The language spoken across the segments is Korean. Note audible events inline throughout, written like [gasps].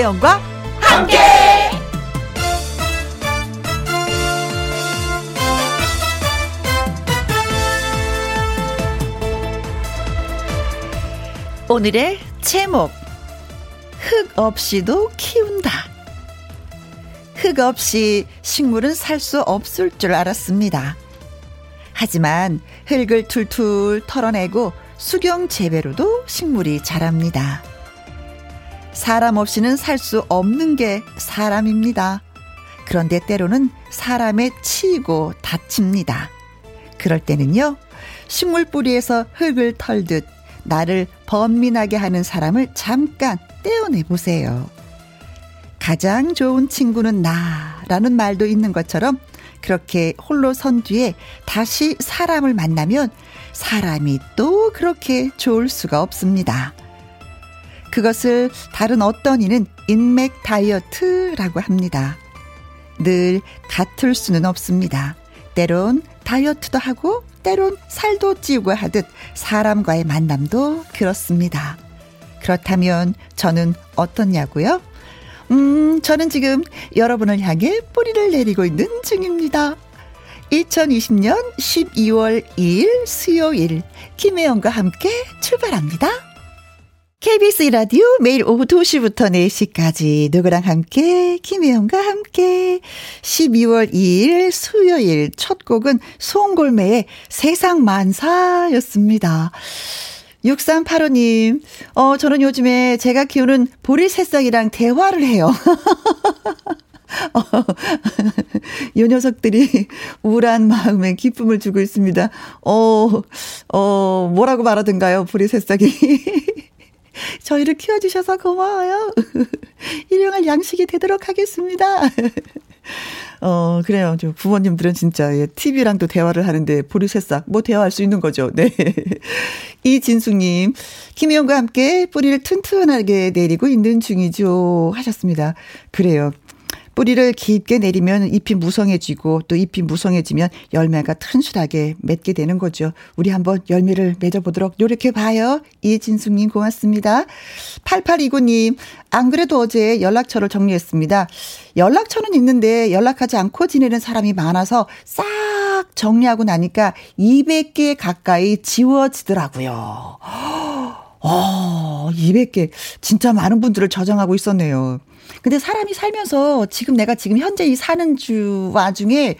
김혜영과 함께. 오늘의 제목 흙 없이도 키운다. 흙 없이 식물은 살 수 없을 줄 알았습니다. 하지만 흙을 툴툴 털어내고 수경 재배로도 식물이 자랍니다. 사람 없이는 살 수 없는 게 사람입니다. 그런데 때로는 사람에 치이고 다칩니다. 그럴 때는요, 식물 뿌리에서 흙을 털듯 나를 번민하게 하는 사람을 잠깐 떼어내 보세요. 가장 좋은 친구는 나라는 말도 있는 것처럼 그렇게 홀로 선 뒤에 다시 사람을 만나면 사람이 또 그렇게 좋을 수가 없습니다. 그것을 다른 어떤 이는 인맥 다이어트라고 합니다. 늘 같을 수는 없습니다. 때론 다이어트도 하고 때론 살도 찌우고 하듯 사람과의 만남도 그렇습니다. 그렇다면 저는 어떻냐고요? 음, 저는 지금 여러분을 향해 뿌리를 내리고 있는 중입니다. 2020년 12월 2일 수요일 김혜영과 함께 출발합니다. KBS 라디오 매일 오후 2시부터 4시까지 누구랑 함께 김혜영과 함께 12월 2일 수요일 첫 곡은 송골매의 세상 만사였습니다. 6385님, 어, 저는 요즘에 제가 키우는 보리 새싹이랑 대화를 해요. [laughs] 어, 요 녀석들이 우울한 마음에 기쁨을 주고 있습니다. 어, 어, 뭐라고 말하던가요, 보리 새싹이. [laughs] 저희를 키워주셔서 고마워요. [laughs] 일용할 양식이 되도록 하겠습니다. [laughs] 어, 그래요. 좀 부모님들은 진짜, 예, TV랑도 대화를 하는데, 보리새싹, 뭐 대화할 수 있는 거죠. 네. [laughs] 이진숙님, 김희영과 함께 뿌리를 튼튼하게 내리고 있는 중이죠. 하셨습니다. 그래요. 뿌리를 깊게 내리면 잎이 무성해지고 또 잎이 무성해지면 열매가 튼실하게 맺게 되는 거죠. 우리 한번 열매를 맺어보도록 노력해 봐요. 이진숙님 고맙습니다. 8829님, 안 그래도 어제 연락처를 정리했습니다. 연락처는 있는데 연락하지 않고 지내는 사람이 많아서 싹 정리하고 나니까 200개 가까이 지워지더라고요. 어, 200개. 진짜 많은 분들을 저장하고 있었네요. 근데 사람이 살면서 지금 내가 지금 현재 이 사는 주 와중에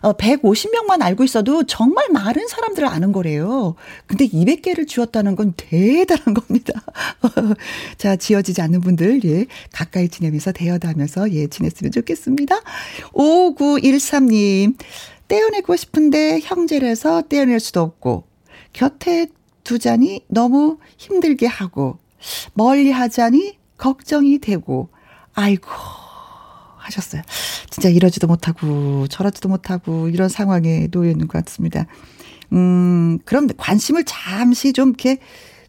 어 150명만 알고 있어도 정말 많은 사람들을 아는 거래요. 근데 200개를 지웠다는 건 대단한 겁니다. [laughs] 자, 지어지지 않는 분들, 예, 가까이 지내면서 대여다면서, 예, 지냈으면 좋겠습니다. 5913님, 떼어내고 싶은데 형제라서 떼어낼 수도 없고, 곁에 두자니 너무 힘들게 하고, 멀리 하자니 걱정이 되고, 아이고, 하셨어요. 진짜 이러지도 못하고, 저러지도 못하고, 이런 상황에 놓여 있는 것 같습니다. 음, 그럼 관심을 잠시 좀 이렇게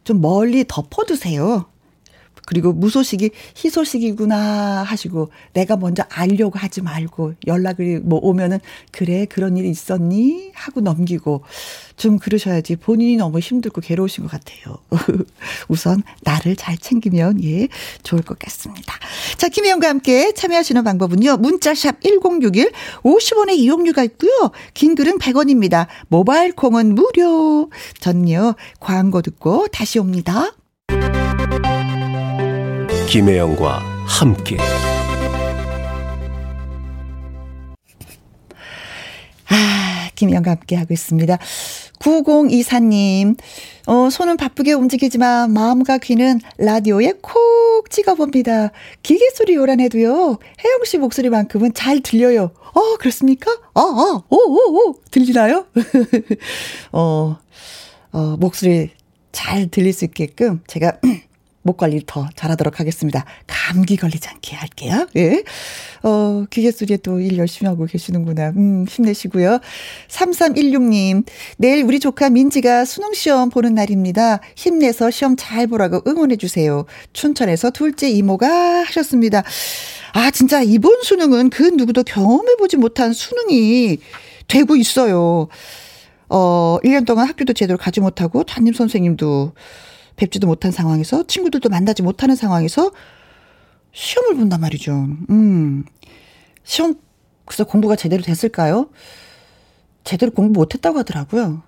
좀 멀리 덮어두세요. 그리고 무소식이 희소식이구나 하시고 내가 먼저 알려고 하지 말고 연락을 뭐 오면은 그래 그런 일이 있었니 하고 넘기고 좀 그러셔야지 본인이 너무 힘들고 괴로우신 것 같아요. [laughs] 우선 나를 잘 챙기면 예 좋을 것 같습니다. 자 김혜영과 함께 참여하시는 방법은요 문자샵 1061 50원의 이용료가 있고요 긴 글은 100원입니다. 모바일 콩은 무료. 전요 광고 듣고 다시 옵니다. 김혜영과 함께 아, 김혜영과 함께 하고 있습니다. 9024님, 어, 손은 바쁘게 움직이지만 마음과 귀는 라디오에 콕 찍어봅니다. 기계 소리 요란해도요, 혜영 씨 목소리만큼은 잘 들려요. 어, 그렇습니까? 아, 아, 오, 오, 오, 들리나요? [laughs] 어, 어, 목소리 잘 들릴 수 있게끔 제가 목 관리를 더 잘하도록 하겠습니다. 감기 걸리지 않게 할게요. 예. 어, 기계 소리에 또 일 열심히 하고 계시는구나. 음, 힘내시고요. 3316님, 내일 우리 조카 민지가 수능시험 보는 날입니다. 힘내서 시험 잘 보라고 응원해주세요. 춘천에서 둘째 이모가 하셨습니다. 아, 진짜 이번 수능은 그 누구도 경험해보지 못한 수능이 되고 있어요. 어, 1년 동안 학교도 제대로 가지 못하고 담임 선생님도 뵙지도 못한 상황에서 친구들도 만나지 못하는 상황에서 시험을 본단 말이죠. 음. 시험, 그래서 공부가 제대로 됐을까요? 제대로 공부 못했다고 하더라고요.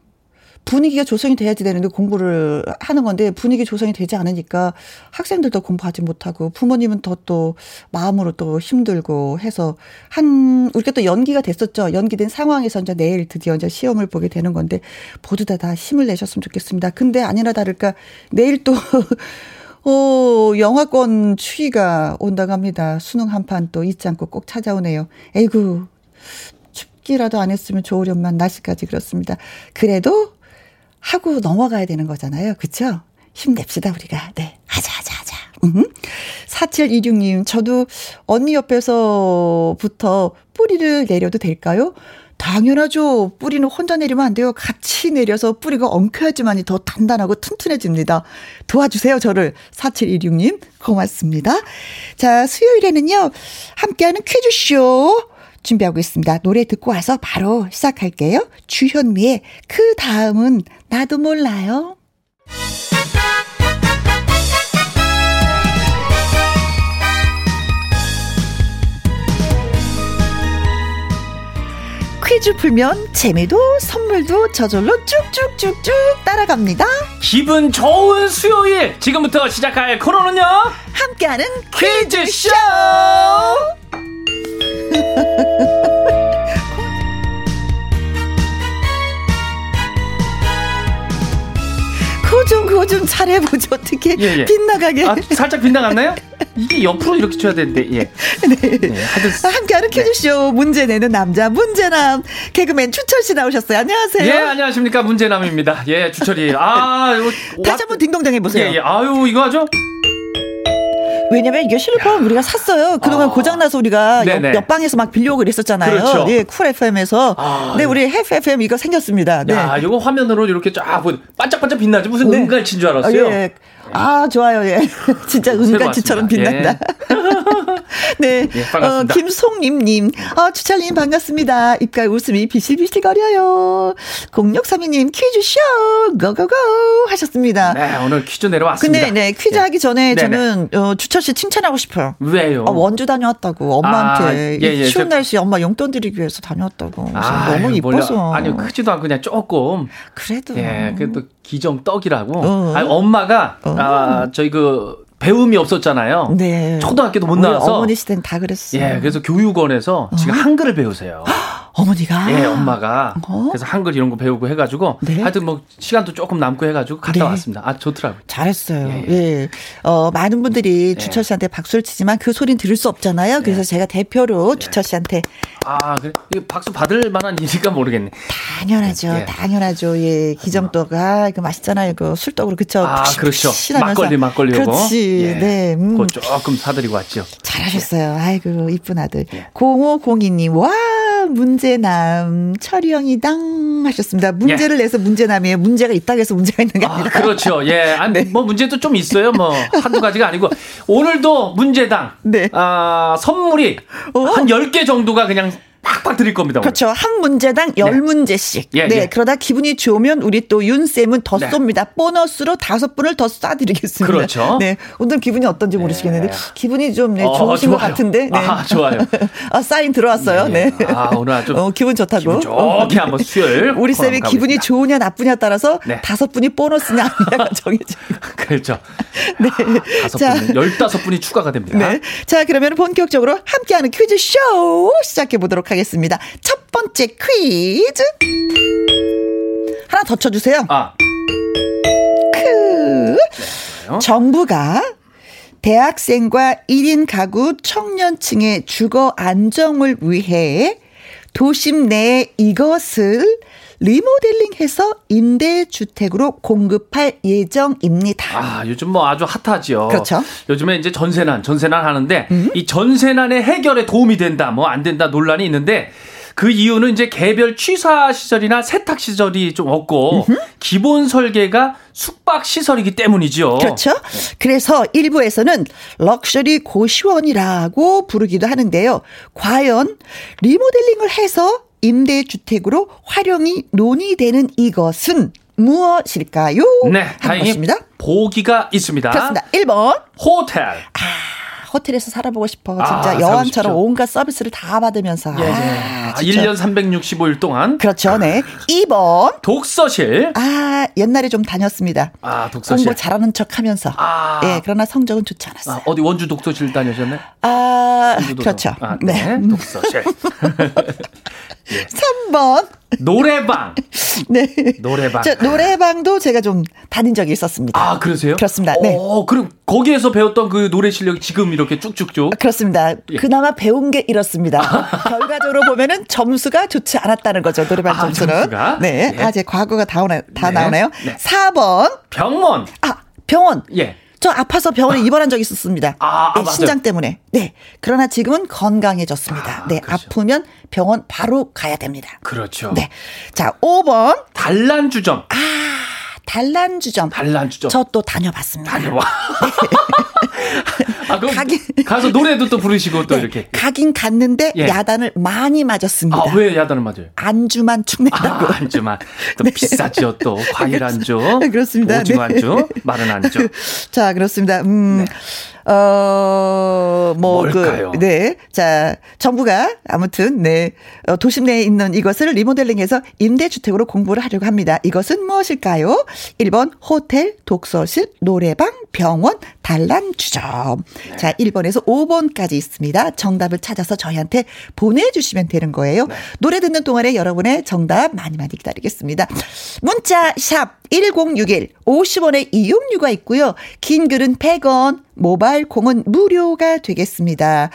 분위기가 조성이 돼야지 되는데 공부를 하는 건데 분위기 조성이 되지 않으니까 학생들도 공부하지 못하고 부모님은 더 또 마음으로 또 힘들고 해서 한 우리가 또 연기가 됐었죠. 연기된 상황에서 이제 내일 드디어 이제 시험을 보게 되는 건데 모두 다 다 힘을 내셨으면 좋겠습니다. 근데 아니나 다를까 내일 또 [laughs] 어, 영화권 추위가 온다고 합니다. 수능 한판 또 잊지 않고 꼭 찾아오네요. 에이구, 춥기라도 안 했으면 좋으련만 날씨까지 그렇습니다. 그래도 하고 넘어가야 되는 거잖아요. 그쵸? 힘냅시다, 우리가. 네. 하자, 하자, 하자. 음. 4726님, 저도 언니 옆에서부터 뿌리를 내려도 될까요? 당연하죠. 뿌리는 혼자 내리면 안 돼요. 같이 내려서 뿌리가 엉켜야지만이 더 단단하고 튼튼해집니다. 도와주세요, 저를. 4726님, 고맙습니다. 자, 수요일에는요, 함께하는 퀴즈쇼. 준비하고 있습니다. 노래 듣고 와서 바로 시작할게요. 주현미의 그 다음은 나도 몰라요. 퀴즈 풀면 재미도 선물도 저절로 쭉쭉쭉쭉 따라갑니다. 기분 좋은 수요일 지금부터 시작할 코너는요. 함께하는 퀴즈쇼. 그 거 좀, 그거 좀 잘해보죠. 어떻게 예, 예. 빗나가게. 아, 살짝 빗나갔나요? 이게 옆으로 이렇게 쳐야 되는데, 예. [laughs] 네. 네 함께하는 네. 퀴즈쇼 문제 내는 남자, 문제남. 개그맨 추철 씨 나오셨어요. 안녕하세요. 예, 안녕하십니까. 문제남입니다. 예, 추철이. 아, 이거. 다시 한번 딩동댕 해보세요. 예, 예. 아유, 이거 하죠? 왜냐면 이게 실리폰 우리가 샀어요. 그동안 아. 고장나서 우리가 옆, 옆방에서 막 빌려오고 그랬었잖아요. 그렇죠. 예, 쿨 FM에서. 아. 네, 우리 해프 FM 이거 생겼습니다. 네. 야, 이거 화면으로 이렇게 쫙 반짝반짝 빛나지 무슨 네. 은갈치인 줄 알았어요. 아, 예. 아, 좋아요. 예. [laughs] 진짜 은갈치처럼 빛난다. 예. [laughs] 네. 예, 어, 김송림님. 어, 추철님 반갑습니다. 입가에 웃음이 비실비실 거려요. 0632님 퀴즈쇼 고고고 하셨습니다. 네, 오늘 퀴즈 내려왔습니다. 근데 네, 퀴즈 예. 하기 전에 네네. 저는 어, 추철 씨 칭찬하고 싶어요. 왜요? 어, 원주 다녀왔다고 엄마한테 아, 예, 예, 추운 저... 날씨 엄마 용돈 드리기 위해서 다녀왔다고. 아, 너무 이뻐서. 아니요, 크지도 않고 그냥 조금. 그래도. 예, 그래도 기정 떡이라고. 어. 아니, 엄마가 어. 아, 저희 그 배움이 없었잖아요. 네. 초등학교도 못 나와서. 어머니 시대는 다 그랬어요. 예, 그래서 교육원에서 어? 지금 한글을 배우세요. [gasps] 어머니가? 예, 엄마가. 어? 그래서 한글 이런 거 배우고 해가지고. 네? 하여튼 뭐 시간도 조금 남고 해가지고 갔다 네. 왔습니다. 아, 좋더라고요. 잘했어요. 예. 예. 예. 어, 많은 분들이 예. 주철 씨한테 박수를 치지만 그 소리는 들을 수 없잖아요. 그래서 예. 제가 대표로 예. 주철 씨한테. 아, 그래? 박수 받을 만한 일일까 모르겠네. 당연하죠. 예. 당연하죠. 예. 기정떡아, 이거 맛있잖아요. 그 술떡으로, 그쵸? 아, 그렇죠. 막걸리, 막걸리 요거. 그렇지. 네. 음. 그거 조금 사드리고 왔죠. 잘하셨어요. 아이고, 이쁜 아들. 0502님, 와, 문 제남, 철형이당 하셨습니다. 문제를 예. 내서 문제남이에요. 문제가 있다고 해서 문제가 있는 게 아, 아니라. 아, 그렇죠. 예. 아니, [laughs] 네. 뭐 문제도 좀 있어요. 뭐 한두 가지가 아니고. 오늘도 문제당. 네. 아, 선물이 오. 한 10개 정도가 그냥 팍팍 드릴 겁니다. 그렇죠. 한 문제당 열 네. 문제씩. 예, 네. 예. 그러다 기분이 좋으면 우리 또 윤쌤은 더 네. 쏩니다. 보너스로 다섯 분을 더 쏴드리겠습니다. 그렇죠. 네. 오늘 기분이 어떤지 네. 모르시겠는데 기분이 좀 네, 어, 좋으신 어, 것 같은데. 네. 아, 좋아요. [laughs] 아, 사인 들어왔어요. 네. 네. 아, 오늘 아주 [laughs] 어, 기분 좋다고. 기분 좋게 한번 수요일. [laughs] 우리 쌤의 기분이 좋으냐 나쁘냐에 따라서 네. 다섯 분이 보너스냐 아니냐가 정해져. 그렇죠. 네. 아, 다섯 분, 열다섯 분이 추가가 됩니다. 네. 자, 그러면 본격적으로 함께하는 퀴즈 쇼 시작해 보도록 하겠습니다. 첫 번째 퀴즈. 하나 더 쳐주세요. 아. 크. 네, 정부가 대학생과 1인 가구 청년층의 주거 안정을 위해 도심 내에 이것을 리모델링해서 임대주택으로 공급할 예정입니다. 아, 요즘 뭐 아주 핫하지요. 그렇죠. 요즘에 이제 전세난, 전세난 하는데 음? 이 전세난의 해결에 도움이 된다, 뭐 안 된다 논란이 있는데 그 이유는 이제 개별 취사 시설이나 세탁 시설이 좀 없고 음흠. 기본 설계가 숙박 시설이기 때문이죠. 그렇죠. 그래서 일부에서는 럭셔리 고시원이라고 부르기도 하는데요. 과연 리모델링을 해서 임대주택으로 활용이 논의되는 이것은 무엇일까요? 네, 다행히 것입니다. 보기가 있습니다. 그렇습니다. 1번 호텔. 아, 호텔에서 살아보고 싶어. 진짜 아, 여왕처럼 온갖 서비스를 다 받으면서. 예, 예. 아, 1년 365일 동안. 그렇죠. 네. 2번. 독서실. 아, 옛날에 좀 다녔습니다. 아, 독서실. 공부 잘하는 척 하면서. 아. 예, 그러나 성적은 좋지 않았어요. 아, 어디 원주 독서실 다녀셨나요? 아, 그렇죠. 아, 네. 네. 독서실. [laughs] [laughs] 예. 3번. 노래방. [laughs] 네. 노래방. 저 노래방도 제가 좀 다닌 적이 있었습니다. 아, 그러세요? 그렇습니다. 네. 어, 그럼 거기에서 배웠던 그 노래 실력이 지금 이렇게 쭉쭉쭉. 그렇습니다. 예. 그나마 배운 게 이렇습니다. [laughs] 결과적으로 보면은 점수가 좋지 않았다는 거죠. 노래방 아, 점수는. 점수가? 네. 예. 아, 제 과거가 다, 오나, 다 네. 나오나요? 네. 4번. 병원. 아, 병원. 예. 저 아파서 병원에 아. 입원한 적이 있었습니다. 아, 아, 네, 신장 때문에. 네. 그러나 지금은 건강해졌습니다. 아, 네. 그렇죠. 아프면 병원 바로 가야 됩니다. 그렇죠. 네. 자, 5번. 단란주점. 아, 단란주점. 단란주점. 저 또 다녀봤습니다. 다녀와. 아, 그럼 가긴, 가서 노래도 또 부르시고 또 네, 이렇게. 가긴 갔는데 예. 야단을 많이 맞았습니다. 아, 왜 야단을 맞아요? 안주만 축낸다고. 아, 안주만. [laughs] 또 네. 비싸죠, 또. 과일 안주. [laughs] 그렇습니다. 오징어 네. 안주. 마른 안주. [laughs] 자, 그렇습니다. 음. 네. 어, 뭐, 그, 뭘까요? 그, 네. 자, 정부가 아무튼, 네. 어, 도심 내에 있는 이것을 리모델링해서 임대주택으로 공부를 하려고 합니다. 이것은 무엇일까요? 1번, 호텔, 독서실, 노래방, 병원, 단란주 점. 네. 자, 1번에서 5번까지 있습니다. 정답을 찾아서 저희한테 보내주시면 되는 거예요. 네. 노래 듣는 동안에 여러분의 정답 많이 많이 기다리겠습니다. 문자, 샵, 1061 50원의 이용료가 있고요. 긴 글은 100원, 모바일 콩은 무료가 되겠습니다.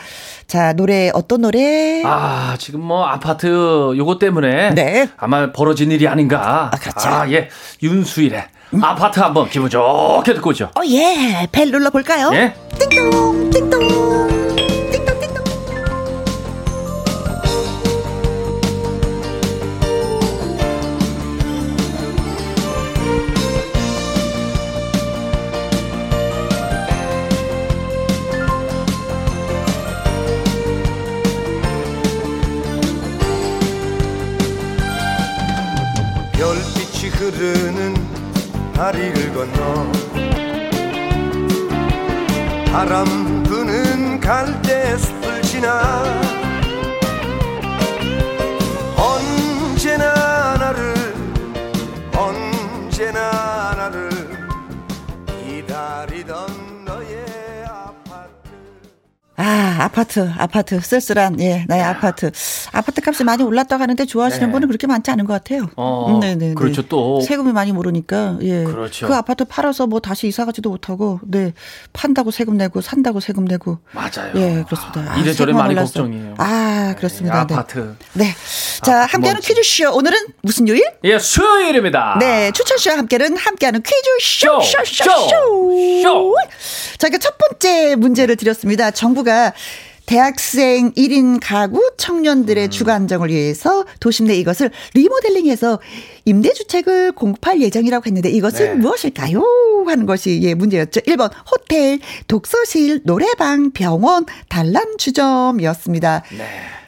자, 노래 어떤 노래? 아, 지금 뭐 아파트 요거 때문에 네. 아마 벌어진 일이 아닌가. 아, 그렇죠. 아, 예. 윤수일의 음. 아파트 한번 기분 좋게 듣고 오죠. 어, 예. 벨 눌러 볼까요? 예. 띵동, 띵동. 흐르는 다리를 건너 바람 부는 갈대 숲을 지나 언제나 아, 아파트, 아파트, 쓸쓸한, 예, 나의 야. 아파트. 아파트 값이 많이 올랐다고 하는데 좋아하시는 네. 분은 그렇게 많지 않은 것 같아요. 어, 네네. 네, 네. 그렇죠, 또. 세금이 많이 모르니까, 예. 그렇죠. 그 아파트 팔아서 뭐 다시 이사 가지도 못하고, 네. 판다고 세금 내고, 산다고 세금 내고. 맞아요. 예, 그렇습니다. 아, 이래저래 많이 올랐어. 걱정이에요. 아, 그렇습니다. 네, 아파트. 네. 자, 함께하는 퀴즈쇼. 오늘은 무슨 요일? 예, 수요일입니다. 네, 추천쇼와 함께는 함께하는 퀴즈쇼. 쇼, 쇼, 쇼. 쇼. 자, 첫 번째 문제를 드렸습니다. 정부가 대학생 1인 가구 청년들의 음. 주거 안정을 위해서 도심 내 이것을 리모델링해서 임대주택을 공급할 예정이라고 했는데 이것은 네. 무엇일까요? 하는 것이 예 문제였죠. 1번 호텔, 독서실, 노래방, 병원, 단란주점이었습니다. 네.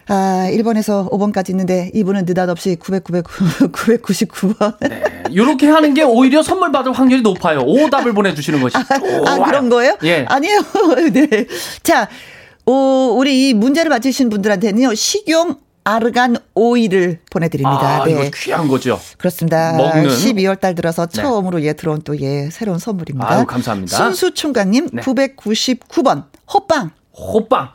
아, 1번에서 5번까지 있는데 이분은 느닷없이 900, 900, 999번. 네. 이렇게 하는 게 오히려 선물 받을 확률이 높아요. 오답을 보내주시는 것이. 아, 아, 그런 거예요? 예. 아니에요. [laughs] 네. 자, 오, 우리 이 문제를 맞히신 분들한테는요, 식용 아르간 오일을 보내드립니다. 아, 네. 이거 귀한 거죠. 그렇습니다. 먹는 12월 달 들어서 네. 처음으로 네. 예 들어온 또 예 새로운 선물입니다. 아유, 감사합니다. 순수 총각님 네. 999번 호빵. 호빵.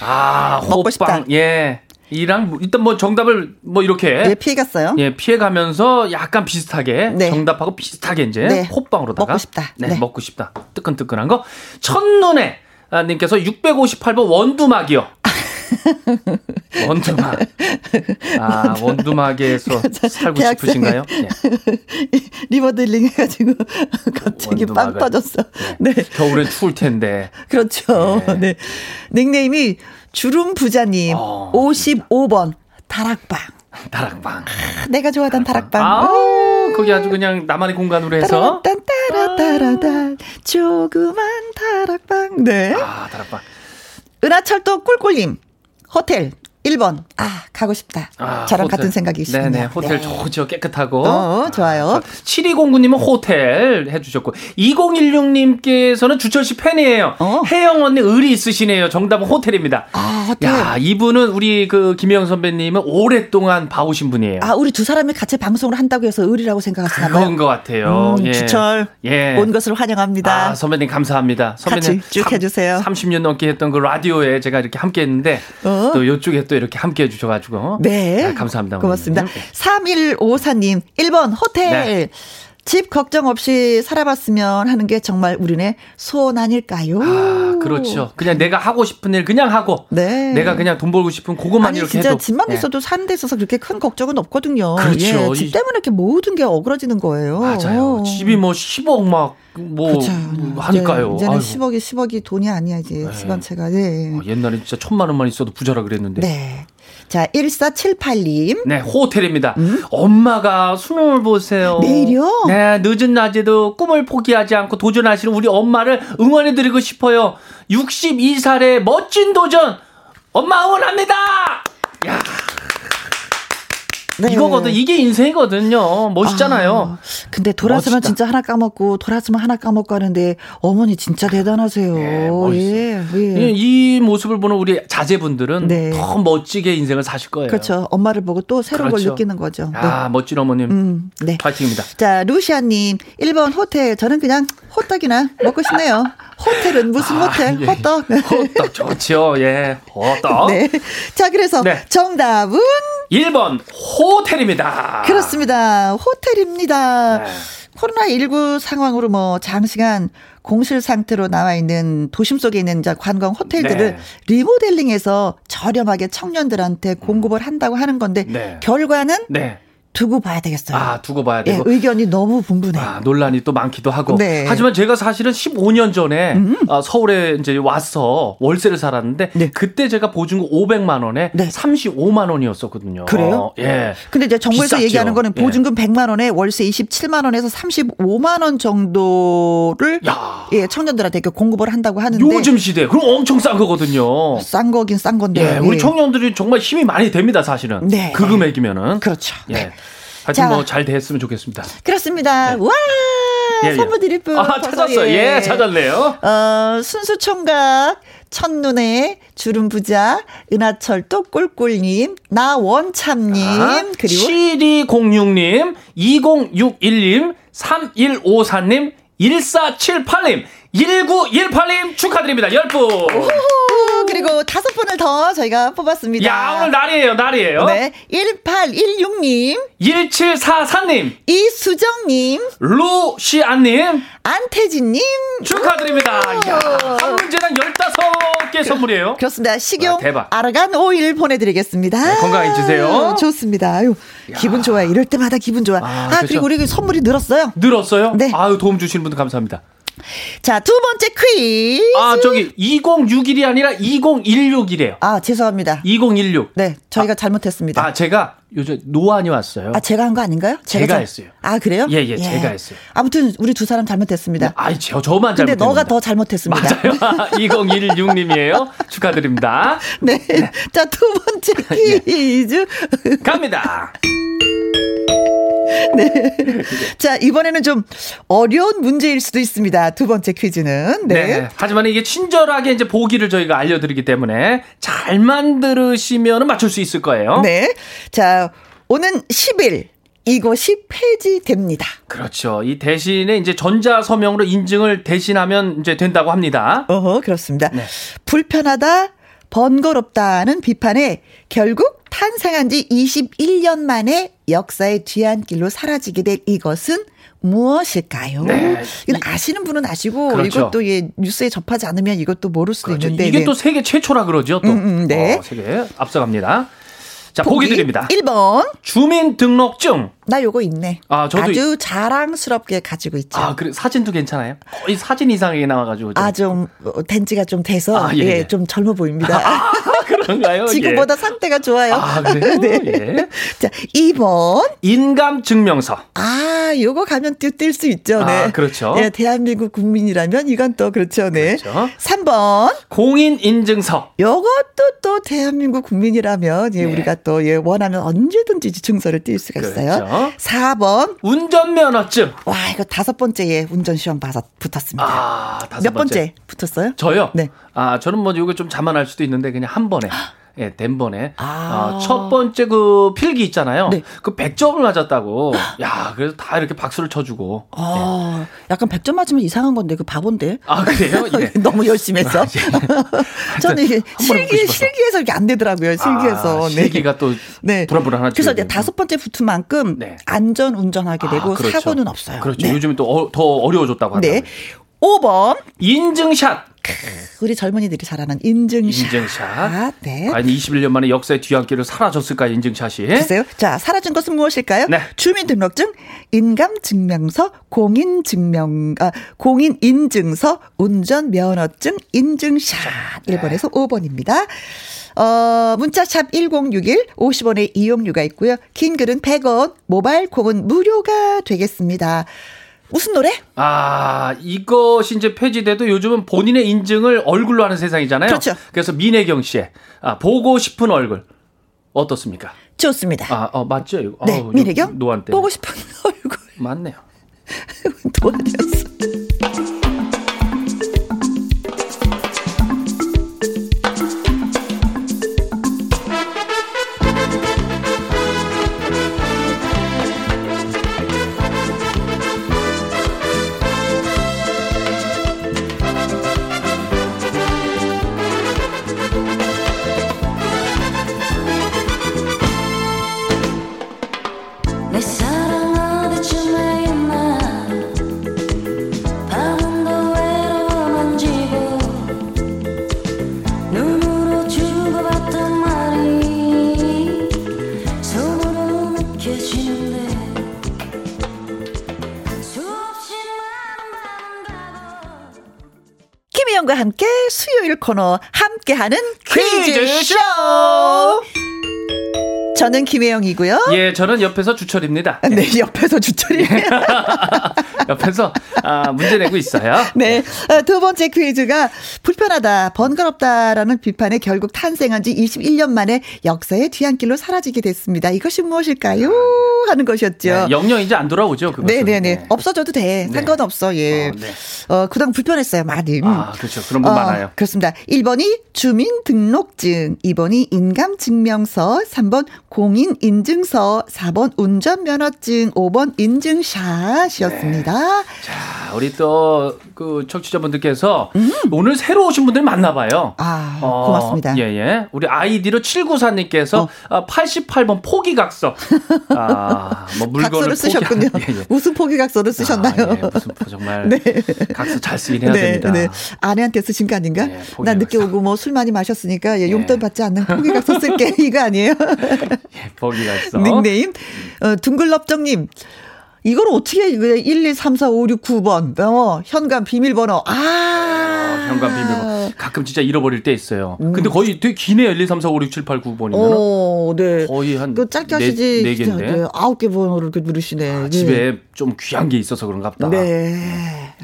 아, 먹고 싶다. 예. 이랑 일단 뭐 정답을 뭐 이렇게 예, 피해갔어요. 예, 피해가면서 약간 비슷하게 네. 정답하고 비슷하게 이제 네. 호빵으로다가 먹고 싶다. 네, 네. 먹고 싶다. 뜨끈뜨끈한 거. 첫눈에 아, 님께서 658번 원두막이요. [laughs] 원두막. 아, 원두막에서 [laughs] 살고 싶으신가요? 네. [laughs] 리모델링 해가지고 갑자기. 빵 터졌어. 네. 네. 겨울엔 추울 텐데. 그렇죠. 네. 네. 닉네임이 주름 부자님 어, 55번 다락방. 다락방. 내가 좋아하던 다락방. 아, 거기 아주 그냥 나만의 공간으로 해서. 따라따라따라 조그만 다락방. 네. 아, 다락방. 은하철도 꿀꿀님. 호텔 1번. 아, 가고 싶다. 아, 저랑 호텔. 같은 생각이시네요. 네네. 호텔 네. 좋죠. 깨끗하고. 어, 좋아요. 7209님은 호텔 해주셨고, 2016님께서는 주철 씨 팬이에요. 어. 혜영 언니 의리 있으시네요. 정답은 호텔입니다. 아, 호텔. 야, 이분은 우리 그 김혜영 선배님은 오랫동안 봐오신 분이에요. 아, 우리 두 사람이 같이 방송을 한다고 해서 의리라고 생각하시나 봐요. 그런 것 같아요. 음, 예. 주철 예. 온 것을 환영합니다. 아, 선배님 감사합니다. 선배님 같이 쭉 해주세요. 30년 넘게 했던 그 라디오에 제가 이렇게 함께 했는데 어. 또 이쪽에 또 이렇게 함께 해주셔가지고 네. 아, 감사합니다. 고맙습니다. 어머님. 3154님, 1번 호텔. 네. 집 걱정 없이 살아봤으면 하는 게 정말 우리네 소원 아닐까요? 아, 그렇죠. 그냥 내가 하고 싶은 일 그냥 하고 네. 내가 그냥 돈 벌고 싶은 그것만 아니 이렇게 진짜 해도 집만 예. 있어도 사는 데 있어서 그렇게 큰 걱정은 없거든요. 그렇죠. 예, 이- 집 때문에 이렇게 모든 게 어그러지는 거예요. 맞아요. 집이 뭐 10억 막 뭐 그렇죠. 하니까요. 이제, 는 아이고. 10억이 10억이 돈이 아니야 이제 네. 집안채가. 네. 어, 옛날에 진짜 천만 원만 있어도 부자라 그랬는데. 네. 자 1478님. 네, 호텔입니다. 엄마가 수능을 보세요. 음? 내일이요? 네, 늦은 낮에도 꿈을 포기하지 않고 도전하시는 우리 엄마를 응원해드리고 싶어요. 62살의 멋진 도전! 엄마 응원합니다! 야, 네. 이거거든. 이게 인생이거든요. 멋있잖아요. 아, 근데 돌아서면. 진짜 하나 까먹고 돌아서면 하나 까먹고 하는데 어머니 진짜 대단하세요. 예, 멋있어요. 예, 예. 이, 이 모습을 보는 우리 자제분들은 네. 더 멋지게 인생을 사실 거예요. 그렇죠. 엄마를 보고 또 새로운 걸 그렇죠. 느끼는 거죠. 아, 멋진 어머님. 네. 음, 네. 파이팅입니다. 자, 루시아님, 1번 호텔. 저는 그냥 호떡이나 먹고 싶네요. 호텔은 무슨 호텔? 아, 예. 호떡. 호떡 좋죠. 예. 호떡. [laughs] 네. 자, 그래서 네. 정답은 1번 호텔입니다. 그렇습니다. 호텔입니다. 네. 코로나19 상황으로 뭐 장시간 공실 상태로 나와 있는 도심 속에 있는 이제 관광 호텔들을 네. 리모델링해서 저렴하게 청년들한테 공급을 한다고 하는 건데 네. 결과는 네. 두고 봐야 되겠어요. 아, 두고 봐야 예, 되고. 의견이 너무 분분해요. 아, 논란이 또 많기도 하고. 네. 음. 하지만 제가 사실은 15년 전에 아, 서울에 이제 와서 월세를 살았는데 네. 그때 제가 보증금 500만 원에 네. 35만 원이었었거든요. 그래요? 예. 근데 이제 정부에서 비쌌죠. 얘기하는 거는 예. 보증금 100만 원에 월세 27만 원에서 35만 원 정도를 야. 예, 청년들한테 이렇게 공급을 한다고 하는데 요즘 시대 그럼 엄청 싼 거거든요. 싼 거긴 싼 건데. 예, 우리 예. 청년들이 정말 힘이 많이 됩니다, 사실은. 네. 그 금액이면은. 그렇죠. 예. 네. 하여튼 자. 뭐잘 됐으면 좋겠습니다. 그렇습니다. 와! 예, 예. 선물 드릴 분. 아, 찾았어요. 예, 찾았네요. 어, 순수 총각, 첫눈에 주름 부자, 은하철도 꿀꿀님, 나원참님, 아, 그리고 7206님, 2061님, 3154님, 1478님, 1918님 축하드립니다. 10분. 오, 그리고 다섯 분을 더 저희가 뽑았습니다. 야, 오늘 날이에요. 날이에요. 네. 1816님, 1744님, 이수정님, 루시안님 안태진님. 축하드립니다. 야, 한 문제당 15개 선물이에요. 그렇습니다. 식용 아, 대박. 아르간 오일 보내드리겠습니다. 네, 건강해지세요. 좋습니다. 아유, 기분 좋아요. 이럴 때마다 기분 좋아. 아, 아, 그렇죠. 그리고 우리 선물이 늘었어요. 늘었어요? 네. 아유, 도움 주시는 분들 감사합니다. 자, 두 번째 퀴즈. 아, 저기 2061이 아니라 2016이래요. 아, 죄송합니다. 2016. 네, 저희가 잘못했습니다. 아, 제가 요즘 노안이 왔어요. 아, 제가 한 거 아닌가요? 제가 잘- 했어요. 아, 그래요? 예, 예, 제가 했어요. 아무튼 우리 두 사람 잘못했습니다. 아이, 저, 저만 근데 잘못했습니다. 너가 더 잘못했습니다. 맞아요. [laughs] [laughs] 2016님이에요. 축하드립니다. 네. 자, 두 번째 [laughs] 예. 퀴즈. 갑니다. 자, 이번에는 좀 어려운 문제일 수도 있습니다. 두 번째 퀴즈는. 네. 네. 하지만 이게 친절하게 이제 보기를 저희가 알려드리기 때문에 잘만 들으시면 맞출 수 있을 거예요. 네. 자, 오는 10일 이것이 폐지됩니다. 그렇죠. 이 대신에 이제 전자 서명으로 인증을 대신하면 이제 된다고 합니다. 어허, 그렇습니다. 네. 불편하다, 번거롭다는 비판에 결국 탄생한 지 21년 만에 역사의 뒤안길로 사라지게 될 이것은 무엇일까요? 네. 아시는 분은 아시고 그렇죠. 이것도 예, 뉴스에 접하지 않으면 이것도 모를 수도 그렇죠. 있는데 이게 네. 또 세계 최초라 그러죠. 또 음, 음, 네. 어, 세계 앞서갑니다. 자 보기, 드립니다. 1번 주민등록증. 나 요거 있네. 아, 저도 아주 자랑스럽게 가지고 있죠. 아 그래 사진도 괜찮아요? 거의 사진 이상하게 나와가지고 좀. 아, 좀, 어, 된지가 좀 돼서, 아, 예, 예, 예. 좀 젊어 보입니다. [laughs] 그런가요? 지금보다 상태가 좋아요. 아, 그래요? [laughs] 네. 예. 자, 2번. 예. 인감 증명서. 아, 요거 가면 뛸수 있죠. 네. 아, 그렇죠. 예, 대한민국 국민이라면 이건 또 그렇죠. 네. 그렇죠. 3번. 공인 인증서. 요것도 또 대한민국 국민이라면 예, 네. 우리가 또 예, 원하면 언제든지 증서를 띌 수가 있어요. 그렇죠. 4번. 운전면허증. 와, 이거 다섯 번째에 운전 시험 봐서 붙었습니다. 아, 다섯 몇 번째 붙었어요? 저요? 네. 아, 저는 뭐 이거 좀 자만할 수도 있는데 그냥 한 번에. 예, 댄번에. 아. 어, 첫 번째 그 필기 있잖아요. 네. 그 100점을 맞았다고. 야, 그래서 다 이렇게 박수를 쳐주고. 아, 약간 100점 맞으면 이상한 건데, 그 바본데. 아, 그래요? [laughs] 예. 너무 열심히 했어. [laughs] 저는 이게 한번 해보고 실기. 실기에서 이게 안 되더라고요, 실기에서. 아, 네. 실기가 또 네. 불안불안하죠. 그래서 이제. 다섯 번째 붙은 만큼 네. 안전 운전하게 되고 아, 그렇죠. 사고는 없어요. 그렇죠. 네. 요즘은 또 어, 더 어려워졌다고 하더라고요. 네. 5번. 인증샷. 우리 젊은이들이 잘하는 인증샷. 인증샷. 네. 과연 21년 만에 역사의 뒤안길을 사라졌을까 인증샷이. 글쎄요. 자, 사라진 것은 무엇일까요? 네. 주민등록증, 인감증명서, 공인증명, 아, 공인인증서, 운전면허증, 인증샷. 네. 1번에서 5번입니다. 어, 문자샵 1061, 50원의 이용료가 있고요. 긴 글은 100원, 모바일 콩은 무료가 되겠습니다. 무슨 노래? 아, 이것이 이제 폐지돼도 요즘은 본인의 인증을 얼굴로 하는 세상이잖아요. 그렇죠. 그래서 민혜경 씨의 아, 보고 싶은 얼굴. 어떻습니까? 좋습니다. 아, 어, 맞죠? 이거? 네, 아우, 민혜경. 노안 때. 보고 싶은 [laughs] 얼굴 맞네요. [laughs] 도와줬어. 김혜영과 함께 수요일 코너 함께하는 퀴즈쇼. 저는 김혜영이고요. 예, 저는 옆에서 주철입니다. 네, 옆에서 주철이. [laughs] 옆에서 아, 문제 내고 있어요. 네. 어, 두 번째 퀴즈가 불편하다, 번거롭다라는 비판에 결국 탄생한 지 21년 만에 역사의 뒤안길로 사라지게 됐습니다. 이것이 무엇일까요? 하는 것이었죠. 네, 영영 이제 안 돌아오죠. 그것은. 네네네. 네. 없어져도 돼. 네. 상관없어. 예. 어, 네. 어, 그동안 불편했어요. 많이. 아, 그렇죠. 그런 분 어, 많아요. 그렇습니다. 1번이 주민등록증, 2번이 인감증명서, 3번 공인 인증서, 4번 운전면허증, 5번 인증샷이었습니다. 자, 우리 또 그 청취자분들께서 오늘 새로 오신 분들 많나 봐요. 음. 아, 고맙습니다. 예, 예. 우리 아이디로 794님께서 어. 아, 88번 포기각서. 아, 뭐 [laughs] 물건을 쓰셨군요. 포기... [laughs] 예, 예. 무슨 포기각서를 쓰셨나요? 아, 예, 무슨 포- 정말 [laughs] 네. 각서 잘 쓰긴 해야 됩니다. 아내한테 쓰신 거 아닌가? 네. 난 늦게 오고 뭐 술 많이 마셨으니까 예, 용돈 예. 받지 않는 포기각서 쓸게. 이거 아니에요? [laughs] 예, 포기각서. 닉네임. 어, 둥글럽정님. 이걸 어떻게, 이거 1, 2, 3, 4, 5, 6, 9번. 어, 현관 비밀번호. 아. 어, 현관 비밀번호. 가끔 진짜 잃어버릴 때 있어요. 근데 거의 되게 기네요. 1, 2, 3, 4, 5, 6, 7, 8, 9번이면. 어, 네. 거의 한그 짧게 네- 하시지. 네 진짜, 개인데. 네, 아홉 개 번호를 이렇게 누르시네. 아, 네. 집에 좀 귀한 게 있어서 그런가 보다. 네.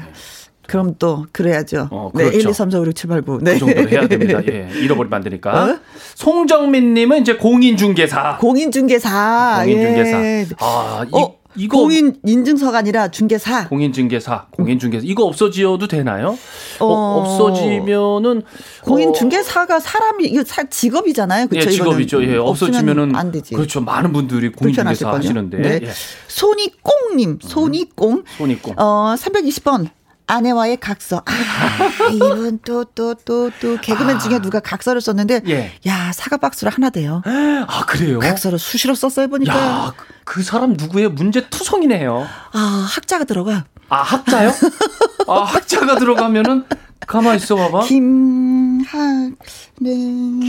그럼 또, 그래야죠. 어, 네, 그렇죠. 1, 2, 3, 4, 5, 6, 7, 8, 9. 네. 그 정도로 해야 됩니다. [laughs] 예, 잃어버리면 안 되니까. 어? 송정민님은 이제 공인중개사. 공인중개사. 공인중개사. 예. 아, 이, 어, 이거 공인 인증서가 아니라 중개사. 공인 중개사, 공인 중개사. 이거 없어지어도 되나요? 어, 어. 없어지면은 공인 어, 중개사가 사람이 이거 사- 직업이잖아요. 그렇죠? 예, 직업이죠. 예, 없어지면은 안 되지. 그렇죠. 많은 분들이 공인 중개사 거요. 하시는데. 네. 예. 손이꽁님, 손이꽁. 손이꽁. 어, 320번. 아내와의 각서. 아, 이분 또, 또, 또, 또, 개그맨 중에 누가 각서를 썼는데, 예. 야, 사과 박스를 하나 대요. 아, 그래요? 각서를 수시로 썼어요, 보니까. 야, 그- 그 사람 누구의 문제 투성이네요. 아, 학자가 들어가. 아, 학자요? 아, 학자가 들어가면은 가만 있어 봐봐. [laughs] 김학, 네.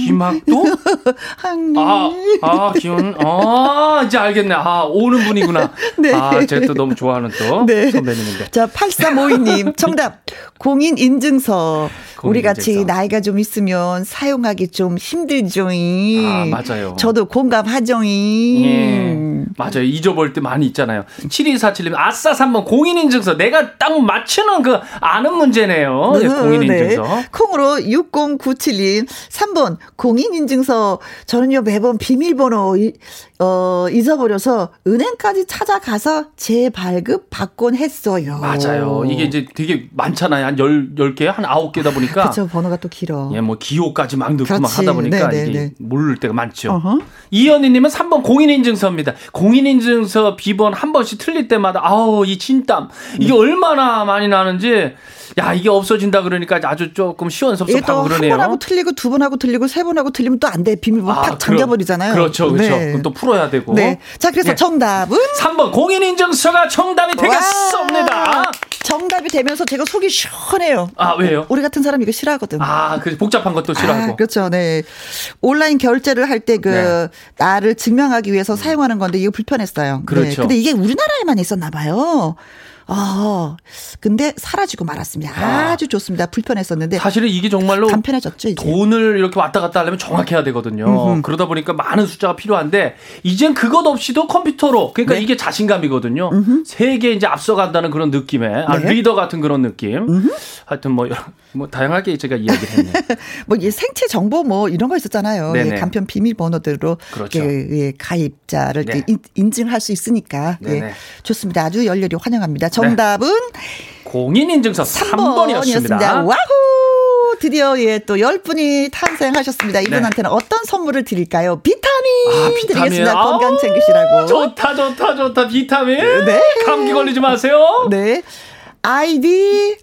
김학도? [laughs] 학네. 아, 아, 기운. 아, 이제 알겠네. 아, 오는 분이구나. [laughs] 네. 아, 제가 또 너무 좋아하는 또 네. 선배님인데. 자, 8352님, 정답. 공인 인증서. 공인 우리 같이. 나이가 좀 있으면 사용하기 좀 힘들죠. 아, 맞아요. 저도 공감하죠. 예. 맞아요. 잊어버릴 때 많이 있잖아요. 7247님, 아싸 3번 공인인증서. 내가 딱 맞추는 그 아는 문제네요. 예, 공인인증서. 네. 콩으로 6097님 3번 공인인증서 저는요 매번 비밀번호 이- 어, 잊어버려서 은행까지 찾아가서 재발급 받곤 했어요. 맞아요. 이게 이제 되게 많잖아요. 한 10, 10개, 한 9개다 보니까. 그렇죠 번호가 또 길어. 예, 뭐 기호까지 막 넣고 막. 하다 보니까 네, 네, 이게 네. 모를 때가 많죠. 어허. 이현희 님은 3번 공인인증서입니다. 공인인증서 비번 한 번씩 틀릴 때마다 아우 이 진땀 이게 네. 얼마나 많이 나는지 야 이게 없어진다 그러니까 아주 조금 시원섭섭하고 또한 그러네요. 번 하고 틀리고 두 번 하고 틀리고 세 번 하고 틀리면 또 안 돼. 비밀번호 아, 팍 잠겨버리잖아요. 그렇죠, 그렇죠. 네. 그럼 또 풀어야 되고. 네. 자, 그래서 예. 정답은 3번 공인인증서가 정답이 되겠습니다. 와, 정답이 되면서 제가 속이 시원해요. 아 왜요? 우리 같은 사람 이거 싫어하거든. 아, 그 복잡한 것도 싫어하고. 아, 그렇죠. 네. 온라인 결제를 할 때그 네. 음. 나를 증명하기 위해서 사용하는 건데 이거 불편했어요. 네. 그렇죠. 근데 이게 우리나라에만 있었나 봐요. 아, 근데 사라지고 말았습니다. 아주 좋습니다. 불편했었는데 사실은 이게 정말로 간편해졌죠, 이제. 돈을 이렇게 왔다 갔다 하려면 정확해야 되거든요. 그러다 보니까 많은 숫자가 필요한데 이젠 그것 없이도 컴퓨터로 그러니까 네. 이게 자신감이거든요. 세계 이제 앞서간다는 그런 느낌의 아, 네. 리더 같은 그런 느낌. 하여튼 뭐, 뭐 다양하게 제가 이야기를 했네요. [laughs] 뭐, 이 생체 정보 뭐 이런 거 있었잖아요. 예, 간편 비밀번호대로 그렇죠. 예, 예, 가입자를 네. 인- 인증할 수 있으니까. 예. 좋습니다. 아주 열렬히 환영합니다. 정답은 공인인증서 3번이었습니다. 3번이었습니다. 와후! 드디어 예, 또 10분이 탄생하셨습니다. 이분한테는 어떤 선물을 드릴까요? 비타민, 네. 아, 비타민. 드리겠습니다. 아우, 건강 챙기시라고. 좋다, 좋다, 좋다. 비타민. 네. 감기 걸리지 마세요. 네. 아이디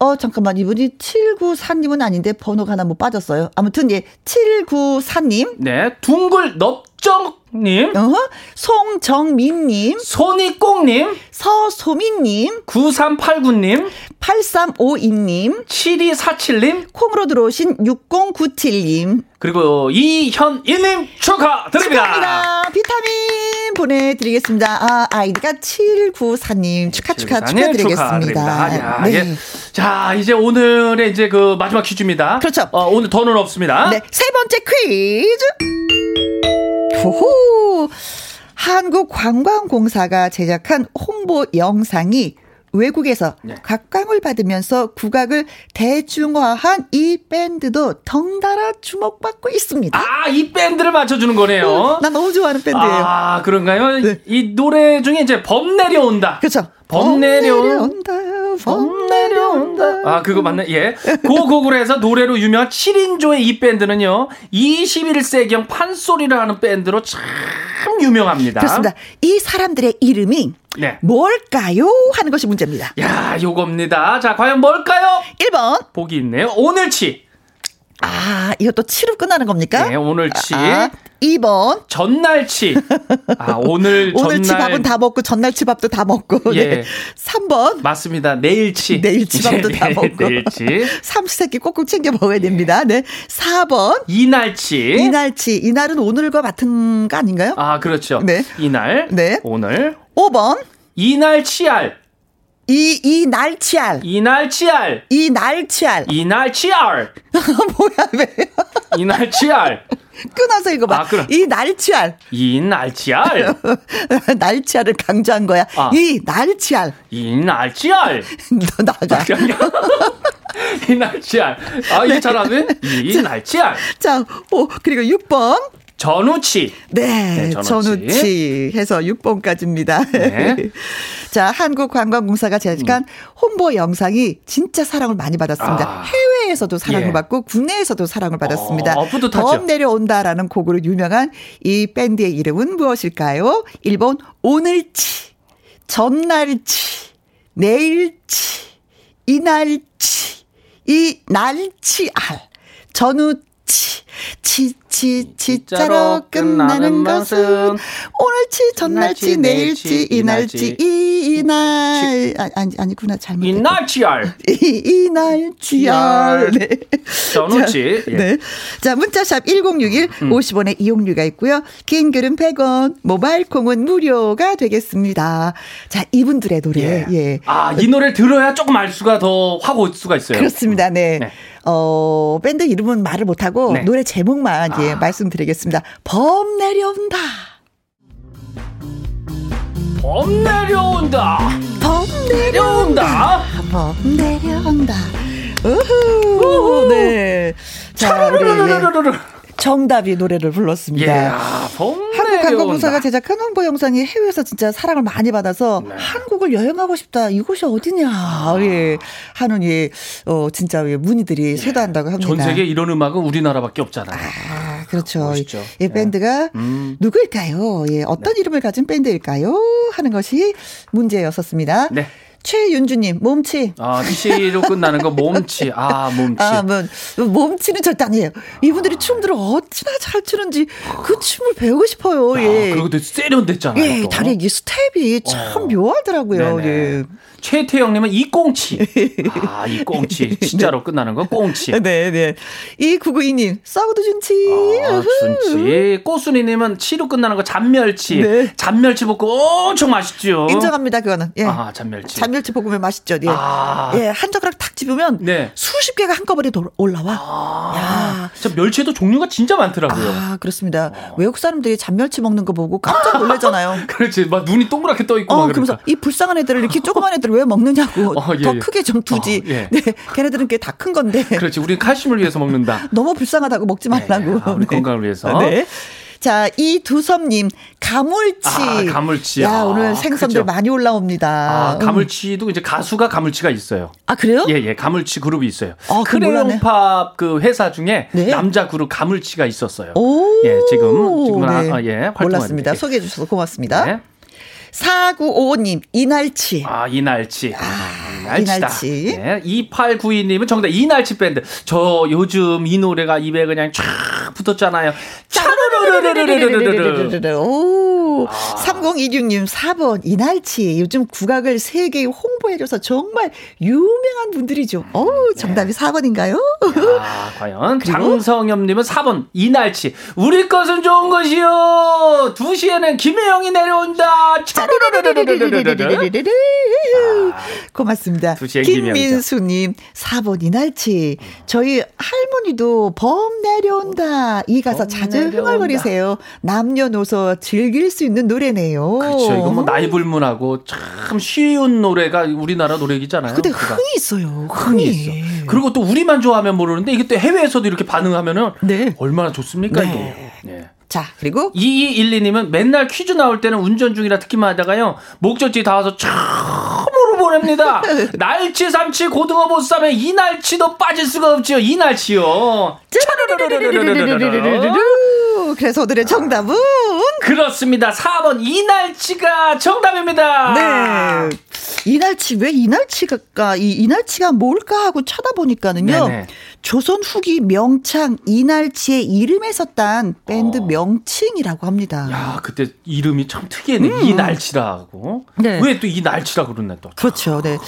어 잠깐만 이분이 794님은 아닌데 번호가 하나 뭐 빠졌어요. 아무튼 예 794님, 네. 둥글 넙정님. 어 송정민님, 손이꽁님. 서소민님, 9389님. 8352님, 7247님. 콩으로 들어오신 6097님. 그리고 이현일님 축하드립니다. 축하합니다. 비타민 보내드리겠습니다. 아, 아이디가 794님 축하, 축하, 축하드립니다. 축하드리겠습니다. 야, 네. 예. 자, 이제 오늘의 이제 그 마지막 퀴즈입니다. 그렇죠. 어, 오늘 더는 없습니다. 네, 세 번째 퀴즈. 호호. 한국관광공사가 제작한 홍보 영상이 외국에서 네. 각광을 받으면서 국악을 대중화한 이 밴드도 덩달아 주목받고 있습니다. 아, 이 밴드를 맞춰주는 거네요. 나 너무 좋아하는 밴드예요. 아, 그런가요? 네. 이 노래 중에 이제 범 내려온다. 그렇죠. 범 내려- 내려온다. 범 내려온다. 아, 그거 맞네. 예. 해서 노래로 유명한 7인조의 이 밴드는요, 21세기형 판소리를 하는 밴드로 참 유명합니다. 그렇습니다. 이 사람들의 이름이 네. 뭘까요? 하는 것이 문제입니다. 야, 요겁니다. 자, 과연 뭘까요? 1번. 보기 있네요. 오늘치. 아, 이것도 치로 끝나는 겁니까? 네, 오늘치. 아, 2번. 전날치. 아, 오늘 [laughs] 오늘 전날. 치밥은 다 먹고 전날 치 밥도 다 먹고. 예. 네. 3번. 맞습니다. 내일치. 내일 치 밥도 다 네, 먹고. 내일치. 삼시세끼 꼭꼭 챙겨 먹어야 됩니다. 네. 4번. 이날치. 이날치. 이날은 오늘과 같은 거 아닌가요? 아, 그렇죠. 네. 이날. 네. 오늘. 5번. 이날 치알. 이, 이 날치알. 이날치알. 이 날치알. 이날치알. 뭐야, 왜? 이날치알. 끊어서 읽어봐. 아, 끊어. 이 날치알. 이날치알. 날치알을 강조한 거야. 아. 이 날치알. 이날치알. 너 나가. 이날치알. 아, 이게 잘하네? 이날치알. 자, 오, 그리고 6번. 전우치. 네, 네, 전우치. 전우치 해서 6번까지입니다. 네. [laughs] 자, 한국관광공사가 제작한 홍보 영상이 진짜 사랑을 많이 받았습니다. 아. 해외에서도 사랑을 예. 받고 국내에서도 사랑을 받았습니다. 어. 범 내려온다라는 곡으로 유명한 이 밴드의 이름은 무엇일까요? 1번 오늘치, 전날치, 내일치, 이날치, 이날치 알, 전우치, 치 치, 치자로 끝나는 것은 오늘치, 전날치, 내일치, 이날치, 이날. 아, 아니, 아니구나. 잘못. 이날치알. 이날치알. 네. 전우치. 자, 예. 네. 자, 문자샵 1061, 음. 50원의 이용료가 있고요. 긴 글은 100원, 모바일 콩은 무료가 되겠습니다. 자, 이분들의 노래. 예. 아, 이 노래를 들어야 조금 알 수가 더 확 올 수가 있어요. 그렇습니다. 네. 네. 어, 밴드 이름은 말을 못하고 네. 노래 제목만 예, 아. 말씀드리겠습니다. 범 내려온다. 범 내려온다. 범 내려온다. 범 내려온다. 우후. 네. 자, 우리 예. 정답이 노래를 예, 불렀습니다. 아, 범 한국관광부사가 내려온다. 제작한 홍보 영상이 해외에서 진짜 사랑을 많이 받아서 네. 한국을 여행하고 싶다. 이곳이 어디냐. 예. 하는 예, 어, 진짜 예, 문의들이 쇄도한다고 합니다. 전 세계 이런 음악은 우리나라밖에 없잖아요. 아, 그렇죠. 멋있죠. 이 밴드가 음. 누구일까요? 예, 어떤 이름을 가진 밴드일까요? 하는 것이 문제였었습니다. 네. 최윤주님, 몸치. 아, 치로 끝나는 거 몸치. 아, 몸치. 아, 뭐, 몸치는 절대 아니에요. 이분들이 춤들을 어찌나 잘 추는지 그 춤을 배우고 싶어요. 아, 예. 그리고 또 세련됐잖아요. 예, 또. 다리 이 스텝이 참 어. 묘하더라고요. 네네. 예. 최태영님은 이 꽁치. [laughs] 아, 이 꽁치. 치자로 끝나는 거 꽁치. 네, 네. 이 구구이님, 썩어도 준치. 아, 준치. 꼬순이님은 치로 끝나는 거 잔멸치. 네. 잔멸치 볶음 엄청 맛있죠. 인정합니다, 그거는. 예. 아, 잔멸치. 잔멸치 볶으면 맛있죠. 예. 아. 예, 한 젓가락 탁 집으면 네. 수십 개가 한꺼번에 도- 올라와. 아, 저 멸치에도 종류가 진짜 많더라고요. 아, 그렇습니다. 외국 사람들이 잔멸치 먹는 거 보고 깜짝 놀라잖아요. [laughs] 그렇지. 막 눈이 동그랗게 떠 있고 어, 막 그러면서 그러니까. 이 불쌍한 애들을 이렇게 조그만 애들 [laughs] 을왜 먹느냐고. 어, 예, 더 예. 크게 좀 두지. 어, 예. 네, 걔네들은 꽤 다 큰 건데. 그렇지. 우리는 칼슘을 위해서 먹는다. [laughs] 너무 불쌍하다고 먹지 말라고. 네, 아, 우리 건강을 위해서. 네. 자, 이 두섭님, 가물치. 아, 가물치. 야, 아, 오늘 생선들 그죠. 많이 올라옵니다. 아, 음. 가물치도 이제 가수가 가물치가 있어요. 아, 그래요? 예, 예, 가물치 그룹이 있어요. 아. 크레용팝 그 회사 중에 네. 남자 그룹 가물치가 있었어요. 오. 예, 지금, 지금은 아, 네. 아, 예, 몰랐습니다. 게. 소개해 주셔서 고맙습니다. 네. 4955님, 이날치. 아, 이날치. 아, 이날치. 네. 2892님은 정답 이날치 밴드. 저 요즘 이 노래가 입에 그냥 쫙 붙었잖아요. 차르르르르르르르르. 오, 아. 3026님 4번 이날치 요즘 국악을 세계에 홍보해줘서 정말 유명한 분들이죠. 오, 정답이 4번인가요? 아, 과연 그리고? 장성엽님은 4번 이날치. 우리 것은 좋은 것이요. 2시에는 김혜영이 내려온다. 차르르르르르르르르. 고맙습니다. 두 시엔 김혜영이죠. 김민수님 4번 이 날치 저희 할머니도 범 내려온다 이 가사 범 자주 내려온다. 흥얼거리세요. 남녀노소 즐길 수 있는 노래네요. 그렇죠. 이건 뭐 나이 불문하고 참 쉬운 노래가 우리나라 노래이잖아요. 근데 그가. 흥이 있어요. 흥이 있어. 그리고 또 우리만 좋아하면 모르는데 이게 또 해외에서도 이렇게 반응하면은 네. 얼마나 좋습니까 네. 이게. 네. 자 그리고 2212님은 맨날 퀴즈 나올 때는 운전 중이라 듣기만 하다가요 목적지 다 와서 처음으로 보냅니다. [laughs] 날치, 삼치, 고등어, 보쌈에 이 날치도 빠질 수가 없지요. 이 날치요. 그래서 오늘의 정답은 그렇습니다. 4번 이 날치가 정답입니다. 네. 이날치 왜 이날치가 이 이날치가 뭘까 하고 쳐다보니까는요. 네네. 조선 후기 명창 이날치의 이름에서 딴 밴드 어. 명칭이라고 합니다. 야, 그때 이름이 참 특이했네. 이 날치라고. 음. 네. 왜 또 이 날치라 그러네 또. 그렇죠. 네.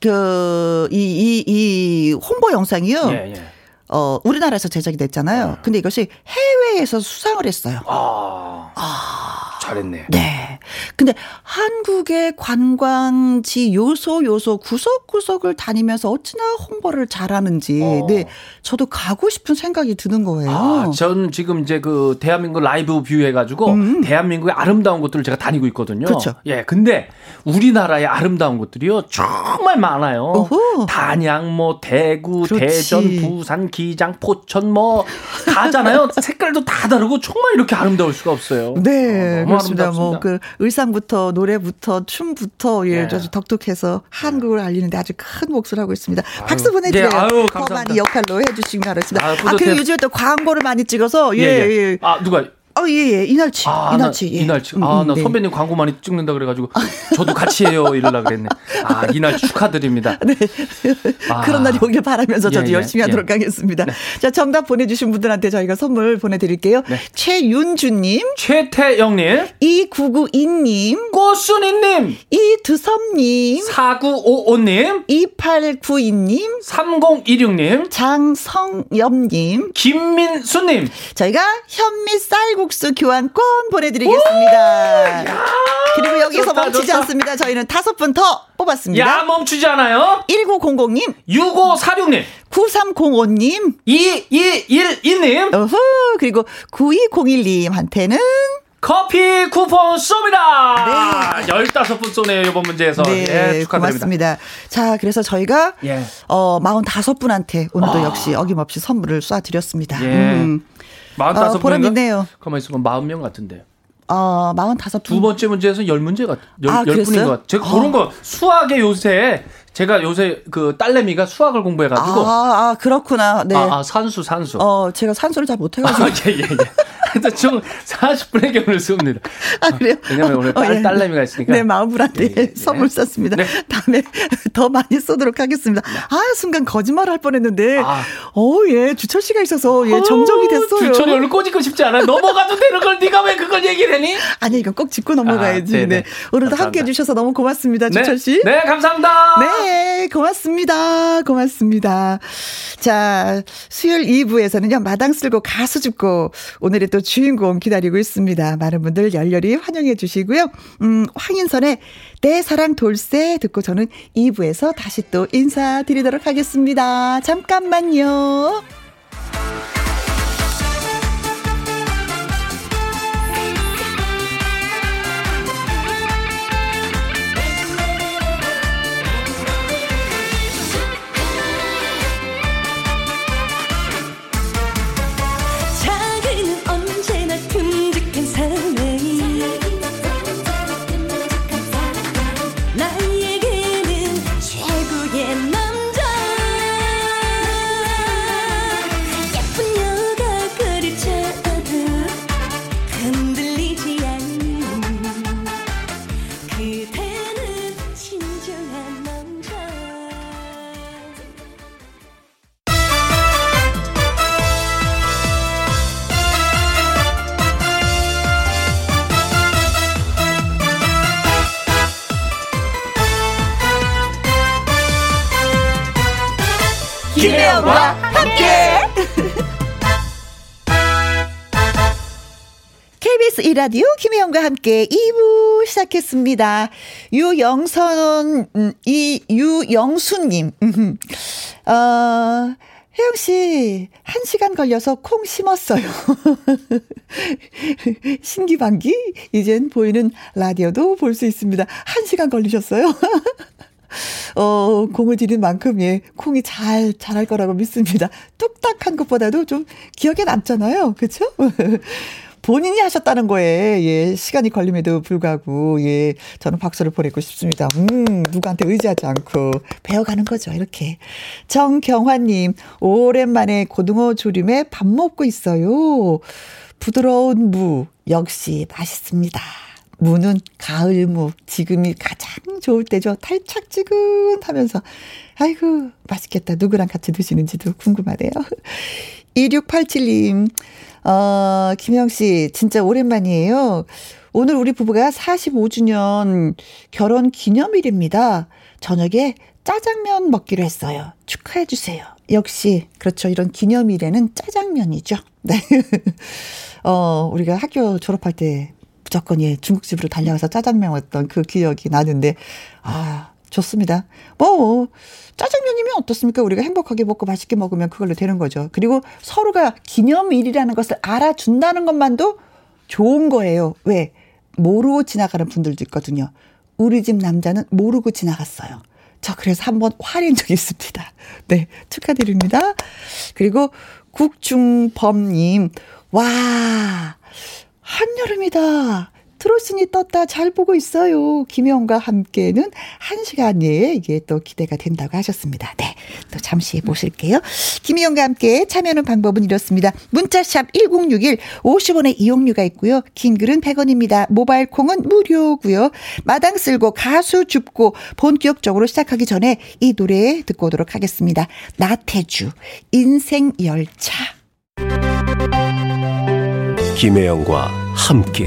그, 이, 이, 이 홍보 영상이요. 예, 예. 어, 우리나라에서 제작이 됐잖아요. 근데 이것이 해외에서 수상을 했어요. 아. 잘했네. 네. 근데 한국의 관광지 요소 요소 구석구석을 다니면서 어찌나 홍보를 잘하는지 어. 네. 저도 가고 싶은 생각이 드는 거예요. 아, 전 지금 이제 그 대한민국 live view 해가지고 대한민국의 아름다운 곳들을 제가 다니고 있거든요. 음. 그렇죠. 예, 근데 우리나라의 아름다운 곳들이요 정말 많아요. 어허. 단양, 뭐 대구, 그렇지. 대전, 부산, 기장, 포천 뭐 가잖아요. [laughs] 색깔도 다 다르고 정말 이렇게 아름다울 수가 없어요. 네, 어, 그렇습니다. 뭐 그 의상부터 노래부터 춤부터 예, 네. 아주 독특해서 한국을 알리는데 아주 큰 몫을 하고 있습니다. 박수 보내드려요. 네, 아유, 더 감사합니다. 많이 역할로 해주시기 바랍니다. 아유, 아. 그리고 요즘에 또 광고를 많이 찍어서 예, 예. 아 누가? 어, 예, 예. 이날치. 아, 이날치. 나, 예. 이날치. 음, 아, 음, 나 네. 선배님 광고 많이 찍는다 그래가지고 저도 같이 해요 이러려 그랬네. 아, 이날 축하드립니다. 네. 아. 그런 날이 오길 바라면서 저도 예, 예, 열심히 하도록 예. 하겠습니다. 자, 정답 보내주신 분들한테 저희가 선물 보내드릴게요. 네. 최윤주님, 최태영님, 이구구이님, 꽃순이님, 이두섭님, 4955님, 2892님, 3016님, 장성엽님, 김민수님. 저희가 현미 쌀국 수 교환권 보내드리겠습니다. 그리고 여기서 좋다, 멈추지 좋다. 않습니다. 저희는 다섯 분 더 뽑았습니다. 야, 멈추지 않아요. 1900님, 6546님, 9305님, 2212님, 어후, 그리고 9201님한테는 커피 쿠폰 쏩니다. 15분 쏘네요, 이번 문제에서. 네, 예, 축하드립니다. 고맙습니다. 자, 그래서 저희가 예. 어 45분한테 오늘도 역시 어김없이 선물을 쏴드렸습니다. 예. 음. 45분. 어, 보람 있네요. 가만히 있으면 40명 같은데. 어, 45분. 두 번째 문제에서 10문제 같, 10, 아, 10분인 그랬어요? 것 같아요. 제가 아. 그런 거, 수학에 요새, 제가 요새 그 딸내미가 수학을 공부해가지고. 아, 아, 그렇구나. 네. 아, 아, 산수, 산수. 어, 제가 산소를 잘 못해가지고. 아, 예, 예, 예. 그래서 총 40분의 경우를 씁니다. 아, 그래요? 왜냐면 오늘 딸, 어, 예. 딸내미가 있으니까. 네, 마음불안데 예, 예, 예. 선물 쐈습니다. 네. 다음에 [laughs] 더 많이 쏘도록 하겠습니다. 아, 순간 거짓말 할 뻔 했는데. 아. 어, 예, 주철 씨가 있어서 예, 정정이 됐어요. 주철이 오늘 꼬집고 싶지 않아요. 넘어가도 되는 걸 네가 왜 그걸 얘기를 했니? 아니, 이건 꼭 짚고 넘어가야지. 아, 네네. 네. 오늘도 함께 감사합니다. 해주셔서 너무 고맙습니다, 네. 주철 씨. 네, 감사합니다. 네, 고맙습니다. 고맙습니다. 자, 수요일 2부에서는요, 마당 쓸고 가수 줍고, 오늘의 또 주인공 기다리고 있습니다. 많은 분들 열렬히 환영해 주시고요. 음, 황인선의 내 사랑 돌쇠 듣고 저는 2부에서 다시 또 인사드리도록 하겠습니다. 잠깐만요. KBS 이라디오 김혜영과 함께 2부 시작했습니다. 유영선, 음, 이, 유영수님. 음, 어, 혜영 씨, 한 시간 걸려서 콩 심었어요. [laughs] 신기반기? 이젠 보이는 라디오도 볼 수 있습니다. 한 시간 걸리셨어요? [laughs] 어, 공을 들인 만큼, 예, 콩이 잘, 잘할 거라고 믿습니다. 뚝딱 한 것보다도 좀 기억에 남잖아요. 그쵸? [laughs] 본인이 하셨다는 거에, 예, 시간이 걸림에도 불구하고, 예, 저는 박수를 보내고 싶습니다. 음, 누구한테 의지하지 않고 배워가는 거죠, 이렇게. 정경화님, 오랜만에 고등어 조림에 밥 먹고 있어요. 부드러운 무, 역시 맛있습니다. 무는 가을무, 지금이 가장 좋을 때죠. 탈착지근하면서. 아이고, 맛있겠다. 누구랑 같이 드시는지도 궁금하네요. [laughs] 2687님, 어, 김영 씨, 진짜 오랜만이에요. 오늘 우리 부부가 45주년 결혼 기념일입니다. 저녁에 짜장면 먹기로 했어요. 축하해 주세요. 역시, 그렇죠. 이런 기념일에는 짜장면이죠. 네. [laughs] 어, 우리가 학교 졸업할 때 무조건 예, 중국집으로 달려가서 짜장면 먹었던 그 기억이 나는데, 아, 좋습니다. 뭐, 짜장면이면 어떻습니까? 우리가 행복하게 먹고 맛있게 먹으면 그걸로 되는 거죠. 그리고 서로가 기념일이라는 것을 알아준다는 것만도 좋은 거예요. 왜? 모르고 지나가는 분들도 있거든요. 우리 집 남자는 모르고 지나갔어요. 저 그래서 한번 화낸 적이 있습니다. 네, 축하드립니다. 그리고 국중범님, 와, 한여름이다. 트로신이 떴다 잘 보고 있어요. 김혜영과 함께는 한 시간에 이게 또 기대가 된다고 하셨습니다. 네. 또 잠시 보실게요. 김혜영과 함께 참여하는 방법은 이렇습니다. 문자샵 1061 50원의 이용료가 있고요. 긴 글은 100원입니다. 모바일 콩은 무료고요. 마당 쓸고 가수 줍고 본격적으로 시작하기 전에 이 노래 듣고 오도록 하겠습니다. 나태주 인생 열차. 김혜영과 함께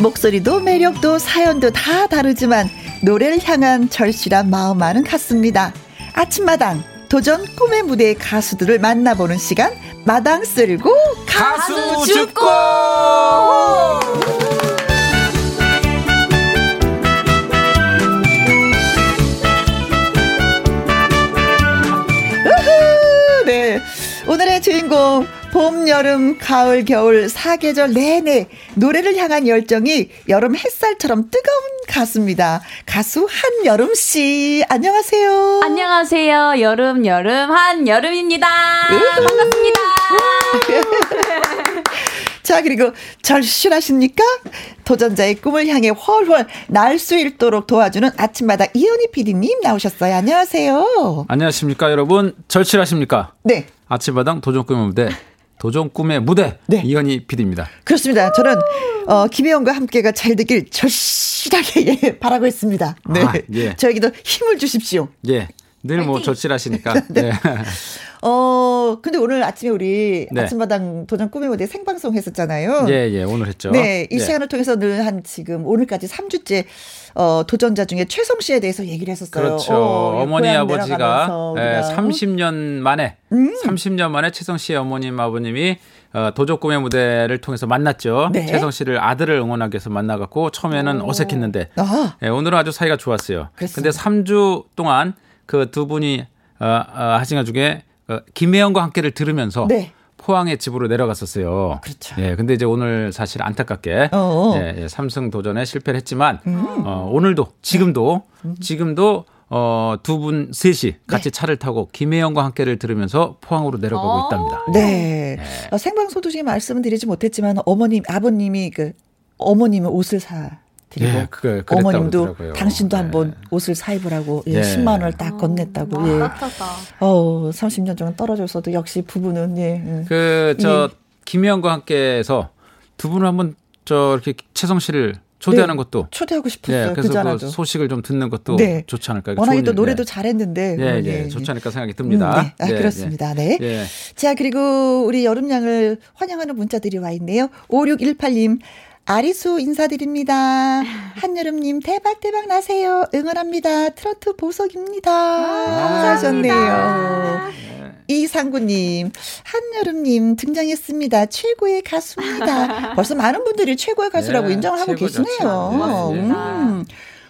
목소리도 매력도 사연도 다 다르지만 노래를 향한 절실한 마음만은 같습니다. 아침마당 도전 꿈의 무대 가수들을 만나보는 시간 마당 쓸고 가수 죽고 우후! 네. 오늘의 주인공 봄, 여름, 가을, 겨울 사계절 내내 노래를 향한 열정이 여름 햇살처럼 뜨거운 가수입니다. 가수 한여름 씨 안녕하세요. 안녕하세요. 여름, 여름, 한여름입니다. 반갑습니다. [laughs] 자 그리고 절실하십니까? 도전자의 꿈을 향해 훨훨 날 수 있도록 도와주는 아침마다 이현희 PD님 나오셨어요. 안녕하세요. 안녕하십니까 여러분 절실하십니까 네. 아침마당 도전 꿈의 무대 도전 꿈의 무대 네. 이현희 PD입니다 그렇습니다. 저는 어, 김혜영과 함께가 잘 되길 절실하게 [laughs] 예, 바라고 있습니다. 네. 아, 예. 저에게도 힘을 주십시오. 예 늘 뭐 절실하시니까 [laughs] 네. [laughs] 어, 근데 오늘 아침에 우리 네. 아침마당 도전 꿈의 무대 생방송 했었잖아요. 예, 예, 오늘 했죠. 네, 이 예. 시간을 통해서 늘 한 지금 오늘까지 3주째 어, 도전자 중에 최성 씨에 대해서 얘기를 했었어요. 그렇죠. 어, 어, 머니 아버지가 내려가면서 예, 우리가. 음. 30년 만에 30년 만에 최성 씨의 어머님 아버님이 어, 도적 꿈의 무대를 통해서 만났죠. 네. 최성 씨를 아들을 응원하기 위해서 만나갖고 처음에는 어색했는데 아. 예, 오늘은 아주 사이가 좋았어요. 근데 3주 동안 그 두 분이 어, 어, 하신 것 중에 어, 김혜영과 함께를 들으면서 네. 포항의 집으로 내려갔었어요. 그렇죠. 예, 근데 이제 오늘 사실 안타깝게 어어. 음. 예, 예, 삼승 도전에 실패를 했지만 어, 오늘도 지금도 지금도 어, 두 분 셋이 같이 차를 타고 김혜영과 함께를 들으면서 포항으로 내려가고 어. 있답니다. 네. 어, 생방송 도중에 말씀은 드리지 못했지만 어머님, 아버님이 그 어머님은 옷을 사 드리고 예, 그랬다고 어머님도 그러더라고요. 당신도 네. 한번 옷을 사 입으라고 예, 예. 10만 원을 딱 건넸다고. 예. 따뜻하다. 어, 30년 동안 떨어졌어도 역시 부부는 예. 예. 그저 김혜영과 함께해서 두 분을 한번 저 이렇게 채성 씨를 초대하는 네, 것도 초대하고 싶었어요. 예, 그래서 그잖아도. 그 소식을 좀 듣는 것도 네. 좋지 않을까. 워낙에 또 일, 노래도 네. 잘했는데. 예, 어, 예, 좋지 않을까 생각이 듭니다. 음, 네. 아, 예, 그렇습니다. 네. 예. 자, 그리고 우리 여름양을 환영하는 문자들이 와 있네요. 5618님. 아리수 인사드립니다. 한여름님 대박 대박 나세요. 응원합니다. 트로트 보석입니다. 하셨네요. 이상구님, 한여름님 등장했습니다. 최고의 가수입니다. [laughs] 벌써 많은 분들이 최고의 가수라고 네, 인정을 하고 계시네요. 최고. 고맙습니다. 음.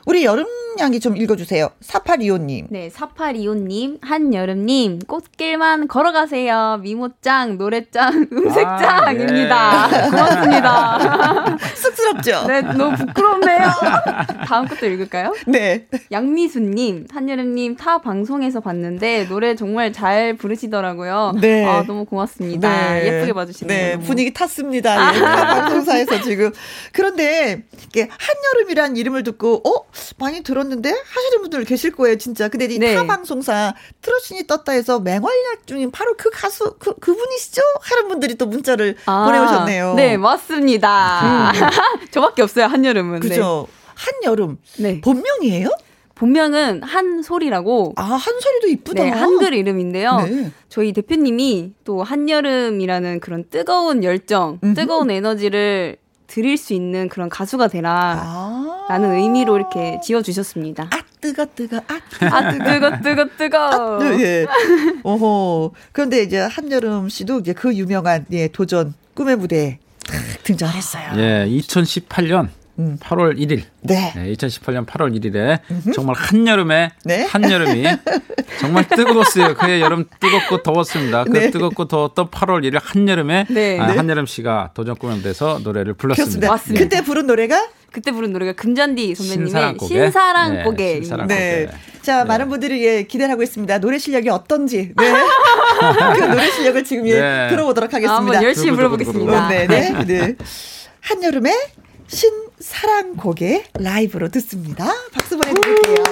우리 여름 양이 좀 읽어주세요. 4825님. 네, 4825님, 한여름님, 꽃길만 걸어가세요. 미모짱, 노래짱, 음색짱입니다. 아, 예. 고맙습니다. [laughs] 쑥스럽죠? 네, 너무 부끄럽네요. 다음 것도 읽을까요? 네. 양미수님, 한여름님 타 방송에서 봤는데 노래 정말 잘 부르시더라고요. 네. 아, 너무 고맙습니다. 네. 예쁘게 봐주시네요. 네, 너무. 분위기 탔습니다. [laughs] 예, 타 방송사에서 지금. 그런데 이게 한여름이란 이름을 듣고 어 많이 들었는데 하시는 분들 계실 거예요, 진짜. 근데 이 네. 타 방송사 트로신이 떴다 해서 맹활약 중인 바로 그 가수 그 그분이시죠? 하는 분들이 또 문자를 아, 보내오셨네요. 음. 네, 맞습니다. [laughs] 저밖에 없어요, 한여름은. 그죠? 한여름 네. 네. 본명이에요? 본명은 한솔이라고 아 한소리도 이쁘다. 네, 한글 이름인데요. 네. 저희 대표님이 또 한여름이라는 그런 뜨거운 열정, 음흠. 뜨거운 에너지를 드릴 수 있는 그런 가수가 되라. 아. 라는 의미로 이렇게 지어주셨습니다. 아 뜨거 뜨거 아 아, 뜨거, 뜨거, 뜨거. 예. 오호. 그런데 이제 한여름 씨도 이제 그 유명한 예, 도전 꿈의 무대에 탁 등장했어요. 예, 2018년 음. 8월 1일. 네. 네, 2018년 8월 1일에 정말 한여름에 네. 한여름이 [laughs] 정말 뜨거웠어요. 그해 여름 뜨겁고 더웠습니다. 그 네. 뜨겁고 더웠던 8월 1일 한여름에 네. 아, 네. 한여름 씨가 도전 꿈에대해서 노래를. 불렀습니다. 맞습니다. 그때 부른 노래가 그때 부른 노래가 금잔디 선배님의 신사랑 고개. 신사랑 네, 고개. 신사랑 네. 고개. 자, 네. 많은 분들이 예, 기대를 하고 있습니다. 노래 실력이 어떤지. 네. [laughs] 그 노래 실력을 지금 예, 네. 들어보도록 하겠습니다. 한번 열심히. 불러보겠습니다. 어, 네, 네, 네. [laughs] 한여름의 신 사랑 곡의 라이브로 듣습니다. 박수 보내드릴게요.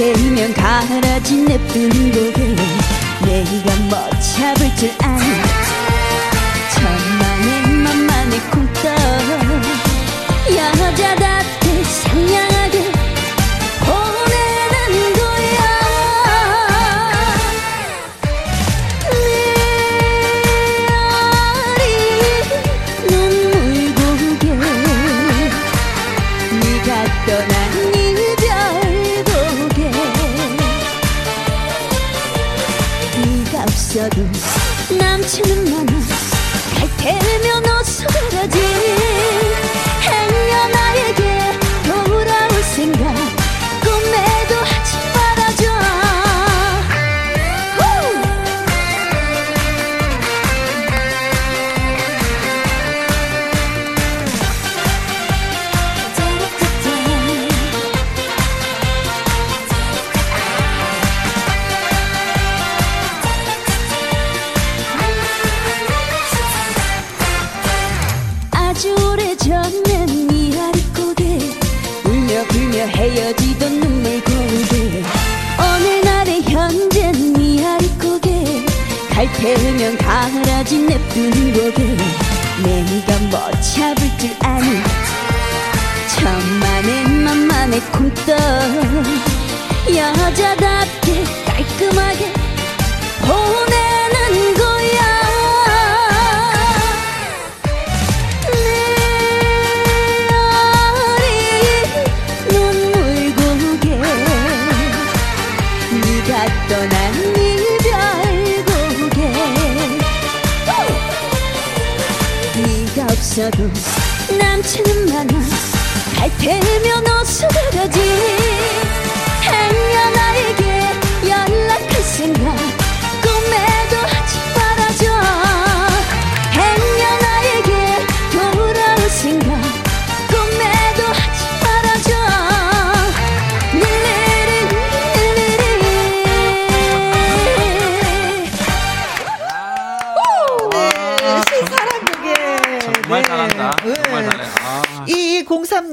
갈 테이면 가라지 냅둔 고개 내가 뭐 잡을 줄 아니 없어도 남친은 많아 갈 테면 어서 가지 고개 내가 뭐 잡을 줄 아니. 천만의 만만의 콩떡. 여자답게 깔끔하게 남친은 많아 갈 테면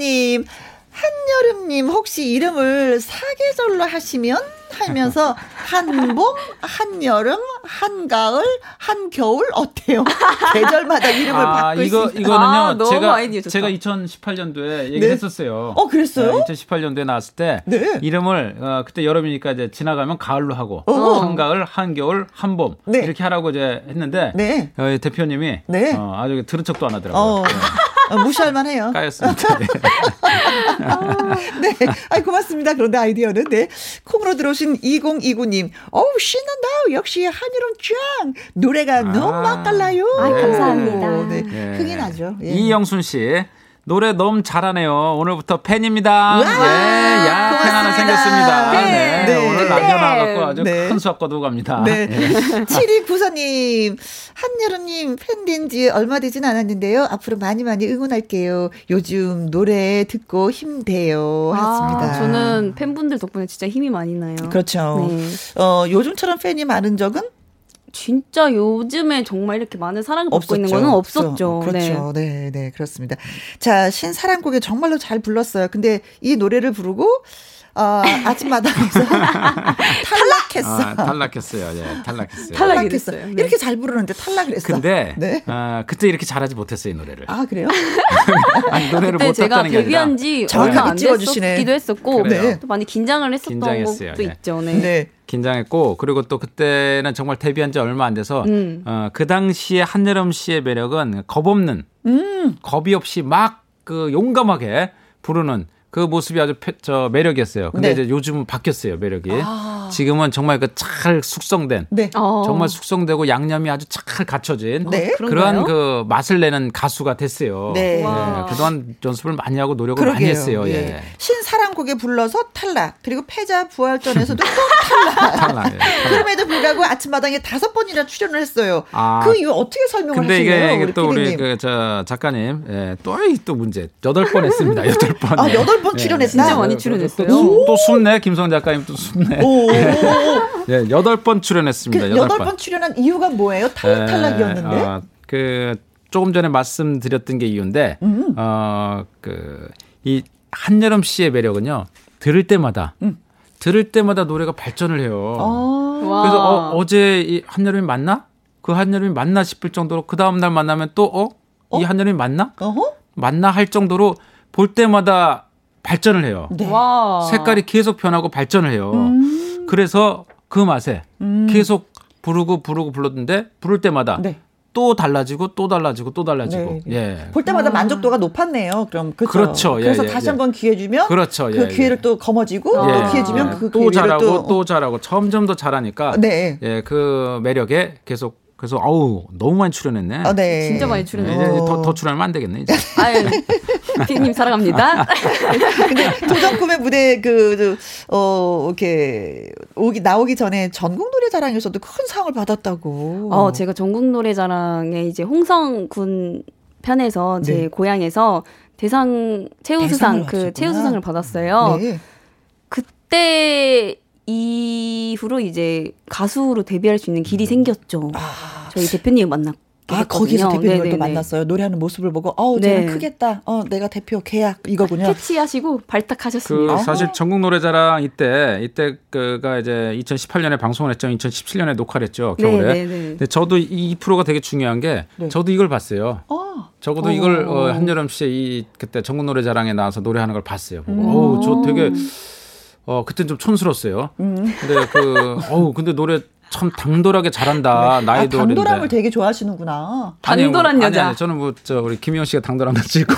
03님, 한여름님 혹시 이름을 사계절로 하시면 하면서 한봄, 한여름, 한가을, 한겨울 어때요? [laughs] 계절마다 이름을 아, 바꿀 이거 수 있... 이거는요. 아, 제가. 제가 2018년도에 얘기했었어요. 어, 그랬어요? 2018년도에 나왔을 때 네. 이름을 어, 그때 여름이니까 이제 지나가면 가을로 하고 어. 한가을, 한겨울, 한봄 네. 이렇게 하라고 이제 했는데 네. 어, 대표님이 네. 어, 아주 들은 척도 안 하더라고요. 어, 어, 무시할 만해요. 까였습니다. [laughs] 네. 네. 아이, 고맙습니다. 그런데 아이디어는, 네. 콩으로 들어오신 2029님. 어우, 신난다. 역시 한여름 짱. 노래가 너무 맛깔나요. 아이, 감사합니다. 네. 네. 흥이 나죠. 예. 이영순 씨. 노래 너무 잘하네요. 오늘부터 팬입니다. 예, 야, 팬 하나 고맙습니다. 생겼습니다. 네. 네. 네. 오늘 라디오 나와갖고 아주 네. 큰 수확 거두고 갑니다. 네. 예. 7294님, 한여름님 팬 된 지 얼마 되진 않았는데요. 앞으로 많이 많이 응원할게요. 요즘 노래 듣고 힘돼요. 하셨습니다. 아, 저는 팬분들 덕분에 진짜 힘이 많이 나요. 그렇죠. 네. 어, 요즘처럼 팬이 많은 적은 진짜 요즘에 정말 이렇게 많은 사랑을 받고 있는 거는. 없었죠. 그렇죠. 네. 네, 그렇습니다. 자, 신사랑곡에 정말로 잘 불렀어요. 근데 이 노래를 부르고 어, 아침마당에서 [laughs] 탈락했어. 아, 탈락했어요. 예, 탈락했어요. 탈락- 탈락했어. 됐어요. 네. 이렇게 잘 부르는데 탈락을 했어. 근데 네. 아, 그때 이렇게 잘하지 못했어요 이 노래를. 아, 그래요? [laughs] 아니 노래를 그때 제가 못했다는 게 아니라 데뷔한 지 정확하게 얼마 안 찍어주시네. 됐었기도 했었고 그래요. 또 많이 긴장을 했었던 긴장했어요. 것도 예. 있죠. 네. 네. 긴장했고 그리고 또 그때는 정말 데뷔한 지 얼마 안 돼서 음. 어, 그 당시에 한여름 씨의 매력은 겁 없는 음. 겁이 없이 막 그 용감하게 부르는 그 모습이 아주 표- 저 매력이었어요. 근데 네. 이제 요즘은 바뀌었어요 매력이. 아. 지금은 정말 그 잘 숙성된 네. 어. 정말 숙성되고 양념이 아주 잘 갖춰진 네. 그러한 그런가요? 그 맛을 내는 가수가 됐어요. 네. 와. 그동안 연습을 많이 하고 노력을 많이 그러게요. 했어요. 예. 예. 신사랑곡에 불러서 탈락. 그리고 패자 부활전에서도 [laughs] 또 탈락. 탈락, 예. 그럼에도 불구하고 아침마당에 다섯 번이나 출연을 했어요. 아. 그 이유 어떻게 설명을 근데 하실래요? 이게, 이게 우리 또 우리 피디님? 그저 작가님 예, 또또 문제 여덟 번 했습니다. 여덟 번. 아, 예. 여덟 번 예. 출연했다? 진짜 많이 또- 출연했어요. 또, 또 숨네 김성 작가님 또 숨네. 예, 여덟 번그 출연했습니다. 여덟 번 출연한 이유가 뭐예요? 탈, 예, 탈락이었는데? 어, 그 조금 전에 말씀드렸던 게 이유인데 음. 어그 이 한여름 씨의 매력은요 들을 때마다 들을 때마다 노래가 발전을 해요. 음. 아. 와. 그래서 어, 어제 이 한여름이 맞나? 그 한여름이 맞나 싶을 정도로 그 다음 날 만나면 또 어? 이 한여름이 맞나? 어허? 맞나 할 정도로 볼 때마다 발전을 해요. 네. 와. 색깔이 계속 변하고 발전을 해요. 음. 그래서 그 맛에 계속 부르고 부르고 불렀는데 부를 때마다 네. 또 달라지고 또 달라지고 또 달라지고 네. 예. 볼 때마다 만족도가 높았네요. 그럼 그렇죠. 그렇죠. 예, 그래서 예, 다시 예. 한번 기회 주면 그렇죠. 그 예, 기회를 예. 또 거머쥐고 예. 또 기회 주면 그또 기회를 잘하고 또, 또, 잘하고 점점 더 잘하니까 네. 예, 그 매력에 계속 그래서 어우 너무 많이 출연했네. 아, 네. 진짜 많이 예, 출연했어요. 이제 더, 더 출연하면 안 되겠네 이제. [laughs] 아유, 피디님 사랑합니다. [laughs] 근데 도전 꿈의 무대 그, 어, 이렇게, 오기, 나오기 전에 전국 노래자랑에서도 큰 상을 받았다고. 어, 제가 전국 노래자랑에 이제 홍성 군 편에서 제 네. 고향에서 대상 최우수상 그. 최우수상을 받았어요. 네. 그때 이후로 이제 가수로 데뷔할 수 있는 길이 생겼죠. 저희 대표님 만났. 아, 거기서 대표님을 또 만났어요. 노래하는 모습을 보고, 어우, 쟤는 네. 크겠다. 어, 내가 대표 계약, 이거군요. 캐치하시고 그 발탁하셨습니다. 사실 전국 노래자랑 이때 이때 그가 이제 2018년에 방송을 했죠. 2017년에 녹화를 했죠. 겨울에. 네, 네, 네. 근데 저도 이, 이 프로가 되게 중요한 게 네. 저도 이걸 봤어요. 어. 적어도 어. 이걸 어, 한여름 씨의 이 그때 전국 노래자랑에 나와서 노래하는 걸 봤어요. 보고. 음. 어우, 저 되게 어 그때 좀 촌스러웠어요. 음. 근데 그 [laughs] 어우 근데 노래 참 당돌하게 잘한다. 나이 아, 도인데 당돌함을 되게 좋아하시는구나. 당돌한 아니, 여자. 아니, 저는 뭐 저 우리 김희영 씨가 당돌한 걸 찍고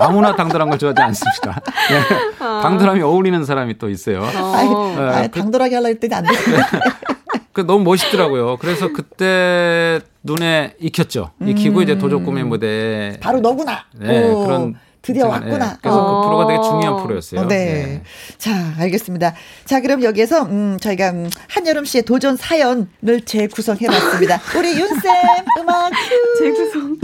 아무나 당돌한 걸 좋아하지 않습니다. 예. 당돌함이 어울리는 사람이 또 있어요. 어. 아이, 당돌하게 하려 했더니 안 되네. 그 너무 멋있더라고요. 그래서 그때 눈에 익혔죠. 익히고 음. 이제 도적 꿈의 무대 바로 너구나. 네, 오, 그런 드디어 생각, 왔구나. 예, 그래서 어. 그 프로가 되게 중요한 프로였어요. 어, 네. 예. 자, 알겠습니다. 자, 그럼 여기에서 음, 저희가 음, 한여름 씨의 도전 사연을 재구성해 봤습니다. [laughs] 우리 윤쌤 음악 큐. 재구성.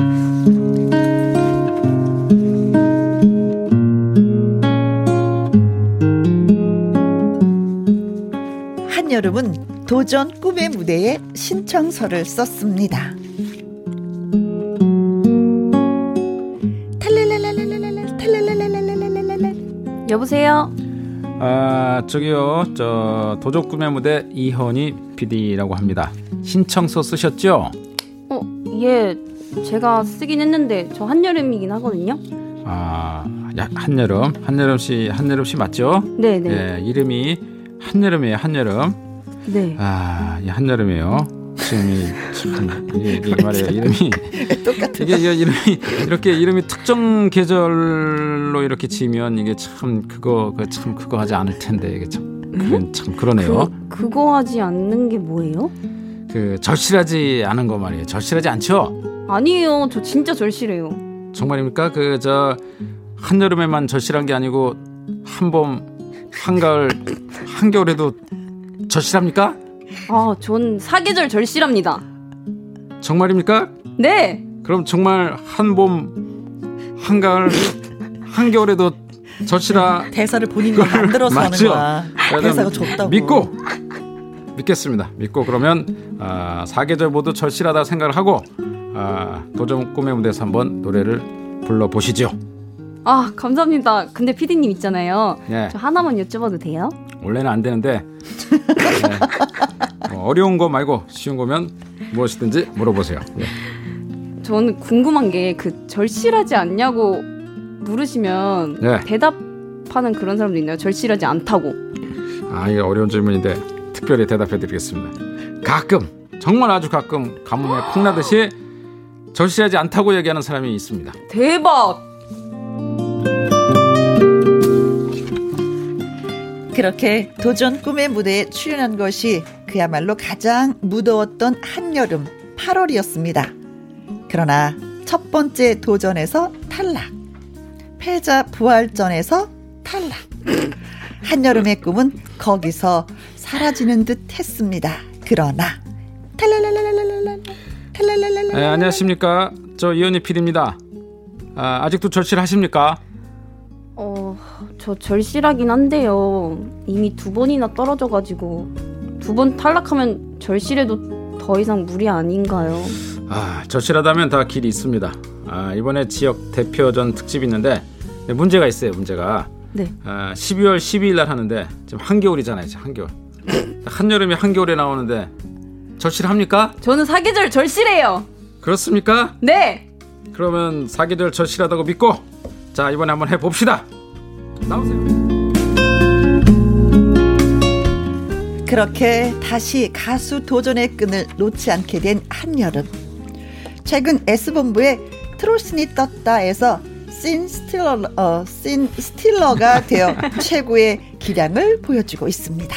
한여름은 도전 꿈의 무대에 신청서를 썼습니다. 여보세요. 아, 저기요. 저 도적 꿈의 무대 이현희 PD라고 합니다. 신청서 쓰셨죠? 어, 예. 제가 쓰긴 했는데 저 한여름이긴 하거든요. 아, 야, 한여름. 한여름 씨, 한여름 씨 맞죠? 네, 네. 예, 이름이 한여름이에요. 한여름. 네. 아, 이 한여름이에요. 지금 이, 참, 이게, 이게 말이에요. 이름이 똑같은 이게, 이게 이름이 이렇게 이름이 특정 계절로 이렇게 지면 이게 참 그거 그참 그거 하지 않을 텐데 이게 참 그건 참 그러네요. 그, 그거 하지 않는 게 뭐예요? 그 절실하지 않은 거 말이에요. 절실하지 않죠? 아니에요. 저 진짜 절실해요. 정말입니까? 그 저 한여름에만 절실한 게 아니고 한봄 한가을 한겨울에도 절실합니까? 아, 전 사계절 절실합니다. 정말입니까? 네. 그럼 정말 한 봄 한가을 한겨울에도 절실하 대사를 본인이 만들어서 하는 맞죠? 거야. 대사가 좋다고. 믿고 믿겠습니다. 믿고 그러면 아, 사계절 모두 절실하다 생각을 하고 아, 도전 꿈의 무대에서 한번 노래를 불러 보시죠. 아, 감사합니다. 근데 피디님 있잖아요. 예. 저 하나만 여쭤봐도 돼요? 원래는 안 되는데 네. 뭐 어려운 거 말고 쉬운 거면 무엇이든지 물어보세요. 예. 저는 궁금한 게 그 절실하지 않냐고 물으시면 네. 대답하는 그런 사람도 있나요? 절실하지 않다고. 아 이게 어려운 질문인데 특별히 대답해드리겠습니다. 가끔 정말 아주 가끔 가뭄에 콩나듯이 절실하지 않다고 얘기하는 사람이 있습니다. 대박! 그렇게 도전 꿈의 무대에 출연한 것이 그야말로 가장 무더웠던 한여름 8월이었습니다. 그러나 첫 번째 도전에서 탈락. 패자 부활전에서 탈락. 한여름의 꿈은 거기서 사라지는 듯 했습니다. 그러나 탈랄랄랄랄랄랄 탈랄랄랄랄 네, 안녕하십니까. 저 이현희 PD입니다. 아, 아직도 절실하십니까? 어, 저 절실하긴 한데요. 이미 두 번이나 떨어져가지고 두 번 탈락하면 절실해도 더 이상 무리 아닌가요? 아, 절실하다면 다 길이 있습니다. 아, 이번에 지역 대표전 특집이 있는데 네, 문제가 있어요. 문제가 네. 아, 12월 12일 날 하는데 지금 한겨울이잖아요. 지금 한겨울. [laughs] 한여름이 한겨울에 나오는데 절실합니까? 저는 사계절 절실해요. 그렇습니까? 네. 그러면 사계절 절실하다고 믿고 자 이번에 한번 해봅시다. 나오세요. 그렇게 다시 가수 도전의 끈을 놓지 않게 된 한여름. 최근 S본부의 트로슨이 떴다에서 씬 스틸러, 어, 씬 스틸러가 되어 [laughs] 최고의 기량을 보여주고 있습니다.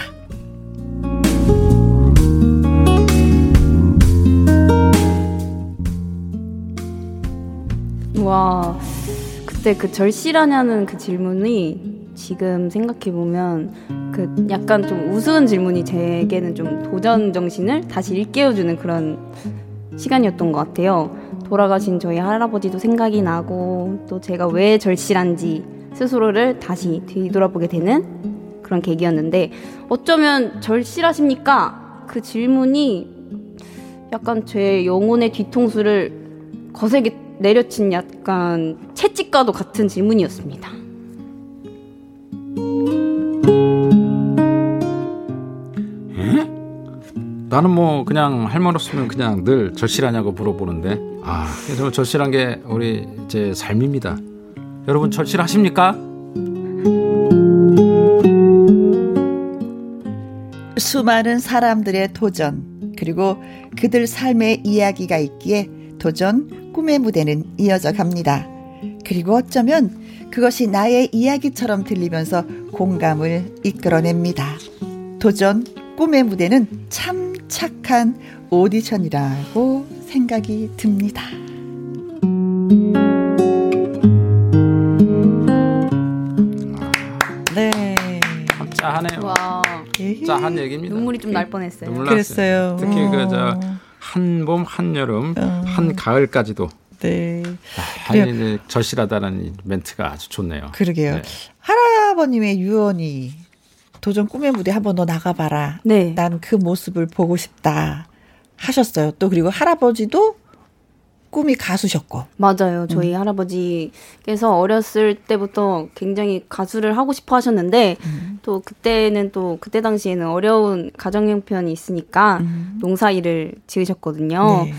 와, 그때 그 절실하냐는 그 질문이 지금 생각해 보면 그 약간 좀 우스운 질문이 제게는 좀 도전 정신을 다시 일깨워주는 그런 시간이었던 것 같아요. 돌아가신 저희 할아버지도 생각이 나고 또 제가 왜 절실한지 스스로를 다시 뒤돌아보게 되는 그런 계기였는데 어쩌면 절실하십니까? 그 질문이 약간 제 영혼의 뒤통수를 거세게 내려친 약간 채찍과도 같은 질문이었습니다. 나는 뭐 그냥 할 말 없으면 그냥 늘 절실하냐고 물어보는데 아 그래서 절실한 게 우리 제 삶입니다. 여러분 절실하십니까? 수많은 사람들의 도전, 그리고 그들 삶의 이야기가 있기에 도전 꿈의 무대는 이어져 갑니다. 그리고 어쩌면 그것이 나의 이야기처럼 들리면서 공감을 이끌어냅니다. 도전 꿈의 무대는 참 착한 오디션이라고 생각이 듭니다. 네. 와 짜한 얘기입니다. 눈물이 좀 날 뻔했어요. 눈물 그랬어요. 특히 어. 그저 한 봄 한 여름 어. 한 가을까지도 네. 아. 이 절실하다는 이 멘트가 아주 좋네요. 그러게요. 네. 할아버님의 유언이 도전 꿈의 무대 한번 너 나가봐라. 네. 난 그 모습을 보고 싶다 하셨어요. 또 그리고 할아버지도 꿈이 가수셨고. 맞아요. 저희 할아버지께서 어렸을 때부터 굉장히 가수를 하고 싶어 하셨는데 또 그때는 또 그때 당시에는 어려운 가정 형편이 있으니까 농사 일을 지으셨거든요. 네.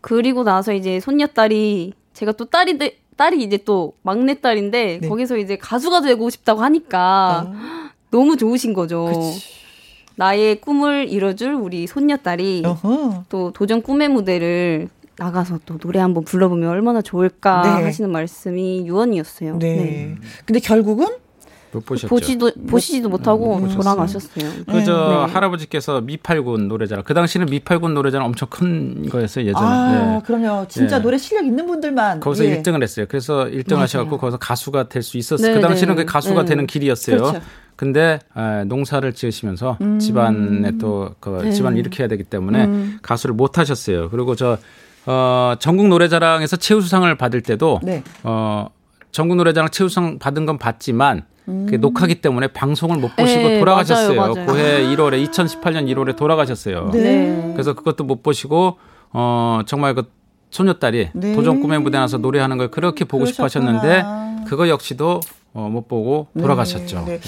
그리고 나서 이제 손녀딸이 제가 또 딸이 돼- 딸이 이제 또 막내딸인데 네. 거기서 이제 가수가 되고 싶다고 하니까 어. 너무 좋으신 거죠. 그치. 나의 꿈을 이뤄줄 우리 손녀딸이 어허. 또 도전 꿈의 무대를 나가서 또 노래 한번 불러보면 얼마나 좋을까 네. 하시는 말씀이 유언이었어요. 네. 근데 결국은 못 보셨죠? 보지도 보시지도 못하고 못 돌아가셨어요. 그저 네. 할아버지께서 미팔군 노래자랑 그 당시는 미팔군 노래자랑 엄청 큰 거였어요 예전에. 아, 네. 그럼요. 진짜 네. 노래 실력 있는 분들만 거기서 예. 1등을 했어요. 그래서 1등 맞아요. 하셔갖고 거기서 가수가 될 수 있었어요. 네, 그 당시는 네. 그 가수가 네. 되는 길이었어요. 그렇죠. 근데 에, 농사를 지으시면서 음. 집안에 또그 네. 집안을 일으켜야 되기 때문에 음. 가수를 못 하셨어요. 그리고 저 어, 전국 노래자랑에서 최우수상을 받을 때도 네. 어, 전국 노래자랑 최우수상 받은 건 받지만 그게 녹화기 때문에 방송을 못 보시고 네, 돌아가셨어요. 맞아요, 맞아요. 고해 1월에 2018년 1월에 돌아가셨어요. 네. 네. 그래서 그것도 못 보시고 어 정말 그 소녀딸이 네. 도전 꿈의 무대 나서 노래하는 걸 그렇게 보고 싶어 그러셨구나. 하셨는데 그거 역시도 어, 못 보고 돌아가셨죠. 네. 예.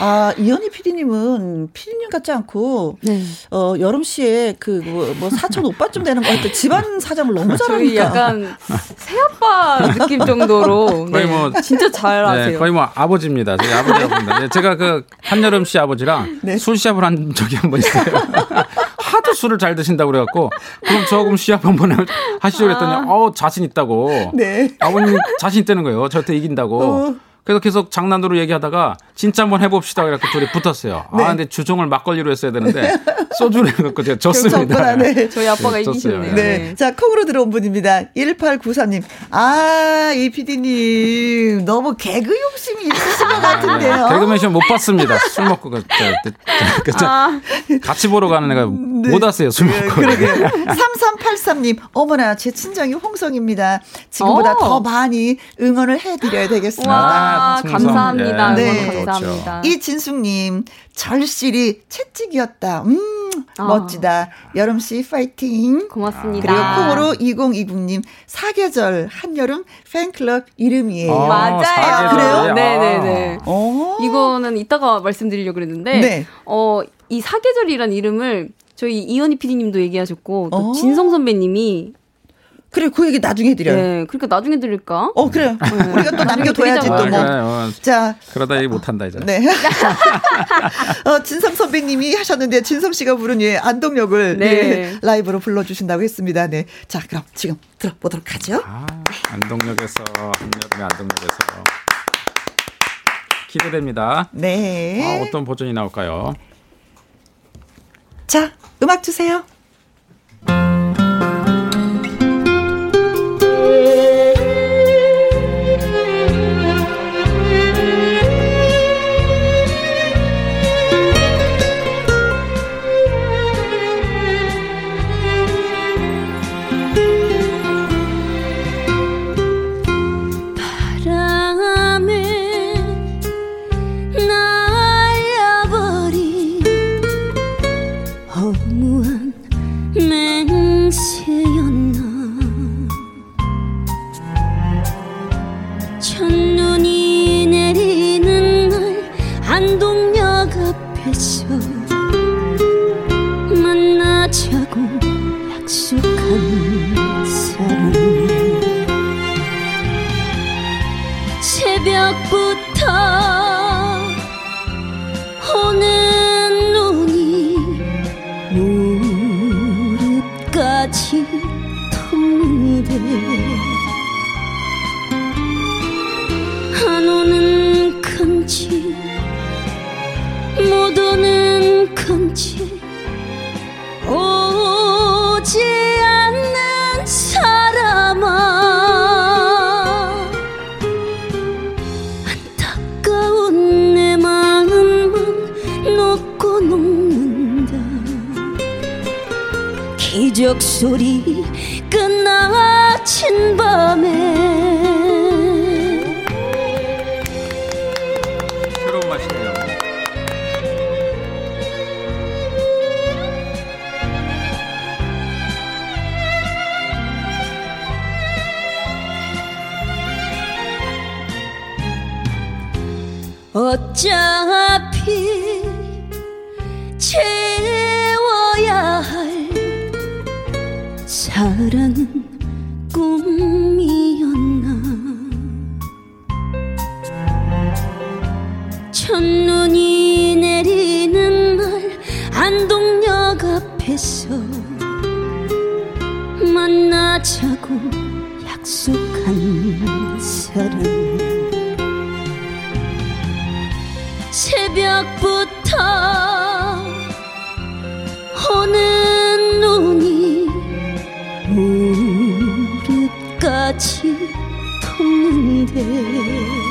아, 이현희 PD님은 PD님 같지 않고, 네. 어, 여름 씨의 그, 뭐, 뭐 사촌 오빠쯤 되는 것 같아. 집안 사정을 너무 잘하니까. 약간 새아빠 느낌 정도로 [laughs] 거의 네. 뭐- 진짜 잘 네, 아세요. 거의 뭐 아버지입니다. 저희 아버지라고 [laughs] 봅니다. 네, 제가 그 한여름 씨 아버지랑 네. 술 시합을 한 적이 한 번 있어요. [laughs] 하도 술을 잘 드신다고 그래갖고 그럼 저하고 시합 한번 하시죠 그랬더니 어 자신 있다고. 네. 아버님 자신 있다는 거예요. 저한테 이긴다고. 어. 그래서 계속 장난으로 얘기하다가 진짜 한번 해봅시다. 그래갖고 둘이 [laughs] 붙었어요. 네. 아, 근데 주종을 막걸리로 했어야 되는데 [laughs] 소주를 해갖고 제가 졌습니다. [laughs] 네. 저희 아빠가 네. 이기셨네요. 네. 네. 자, 콩으로 들어온 분입니다. 1894님. 아, 이 PD님. 너무 개그 욕심이 있으신 것 같은데요. 개그맨 시험 못 봤습니다. 술 먹고 그, 저, 그, 저, 아. 같이 보러 가는 애가 못 왔어요. 술 네, 먹고. 그러게요. 3383님, 어머나, 제 친정이 홍성입니다. 지금보다 어. 더 많이 응원을 해드려야 되겠습니다. 와, 아, 충성. 감사합니다. 네. 응원 네. 감사합니다. 이진숙님, 절실히 채찍이었다. 음, 아. 멋지다. 여름 씨 파이팅. 고맙습니다. 그리고 콩으로 2020님, 사계절, 한여름 팬클럽 이름이에요. 아, 맞아요. 사계절이요? 그래요? 네네네. 어. 이거는 이따가 말씀드리려고 그랬는데, 네. 어, 이 사계절이란 이름을 저희 이현희 PD님도 얘기하셨고, 또 어. 진성 선배님이, 그래, 그 얘기 나중에 드려요. 네, 그러니까 나중에 드릴까? 어, 그래요. 우리가 또 남겨둬야지 또. 뭐. 그래, 어, 자, 그러다 얘기 못한다 이제. 네. [laughs] 어, 진성 선배님이 하셨는데 진성 씨가 부른 예, 안동역을 네. 예, 라이브로 불러주신다고 했습니다. 네. 자, 그럼 지금 들어보도록 하죠. 아, 안동역에서 한여름에 안동역에서 기대됩니다. 네. 아, 어떤 버전이 나올까요? 자, 음악 주세요. 기적 덮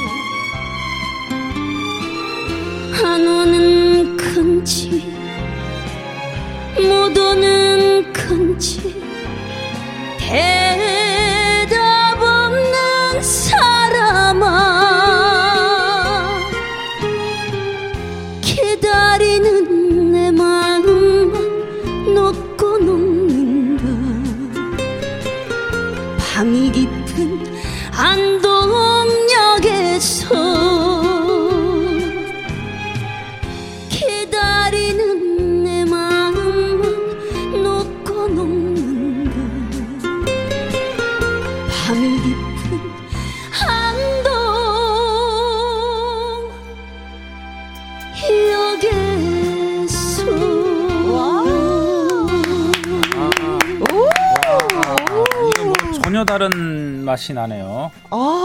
맛이 나네요. 아,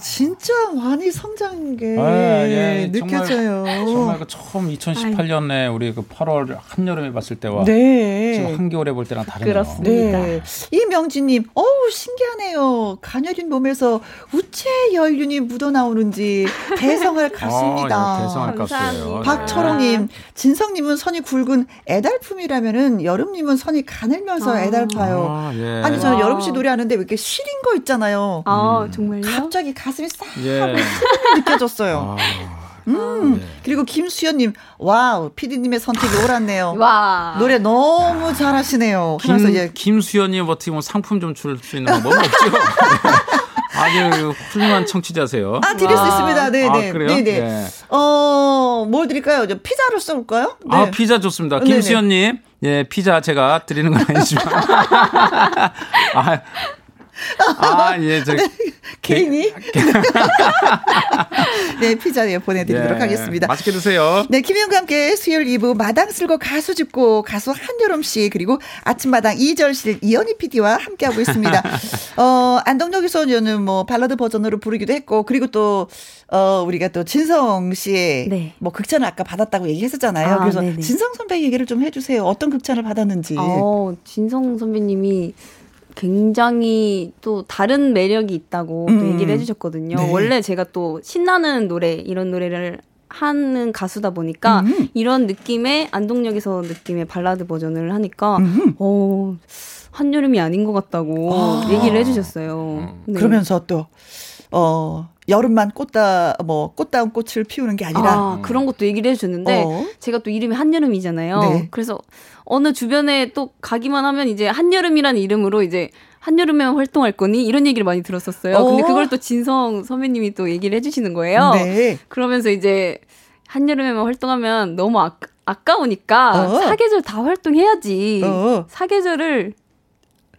진짜 많이 성장한 게 아, 예, 느껴져요. 정말, 정말 그 처음 2018년에 우리 그 8월 한여름에 봤을 때와 네. 지금 한겨울에 볼 때랑 다르네요. 그렇습니다. 네. 이명진님, 어우, 신기하네요. 가녀린 몸에서 우체 연륜이 묻어나오는지 대성할 같습니다. [laughs] 아, 예, 대성할 가수예요. 감사합니다. 박철홍님, 진성님은 선이 굵은 애달품이라면은 여름님은 선이 가늘면서 아. 애달파요. 아, 예. 아니 저는 와. 여름 씨 노래하는데 왜 이렇게 시린 거 있잖아요. 아, 정말 요? 갑자기 가슴이 싹 예. 느껴졌어요. 아, 음. 그리고 김수현님, wow, 피디님의 선택이 옳았네요. [laughs] 와. 노래 너무 잘하시네요. 하면서 김, 이제 김수현님 어떻게 보면 상품 좀 줄 수 있는 방법은 없죠? [laughs] 아주 훌륭한 청취자세요. 아 드릴 수 와. 있습니다. 네네. 아, 그래요? 네네. 예. 어, 뭘 드릴까요? 저 피자를 쏠까요? 네. 아, 피자 좋습니다. 네네. 김수현님, 예, 피자 제가 드리는 건 아니지만. [laughs] 아, 아, 예, 저. 개인이? [laughs] 네, 피자 예, 보내드리도록 예, 하겠습니다. 맛있게 드세요. 네, 김현과 함께 수요일 2부 마당 쓸고 가수 짚고 가수 한여름 씨 그리고 아침마당 이절실 이현희 PD와 함께하고 있습니다. [laughs] 어, 안동역에서는 뭐 발라드 버전으로 부르기도 했고 그리고 또 어, 우리가 또 진성 씨의 네. 뭐 극찬을 아까 받았다고 얘기했었잖아요. 아, 그래서 네네. 진성 선배 얘기를 좀 해주세요. 어떤 극찬을 받았는지. 어, 진성 선배님이 굉장히 또 다른 매력이 있다고 음. 또 얘기를 해주셨거든요. 네. 원래 제가 또 신나는 노래 이런 노래를 하는 가수다 보니까 음. 이런 느낌의 안동역에서 느낌의 발라드 버전을 하니까 음. 어 한여름이 아닌 것 같다고 아. 얘기를 해주셨어요. 네. 그러면서 또 어, 여름만 꽃다 뭐 꽃다운 꽃을 피우는 게 아니라 아, 그런 것도 얘기를 해주셨는데 어. 제가 또 이름이 한여름이잖아요. 네. 그래서 어느 주변에 또 가기만 하면 이제 한여름이라는 이름으로 이제 한여름에만 활동할 거니 이런 얘기를 많이 들었었어요. 근데 어. 그걸 또 진성 선배님이 또 얘기를 해주시는 거예요. 네. 그러면서 이제 한여름에만 활동하면 너무 아, 아까우니까 어. 사계절 다 활동해야지. 어. 사계절을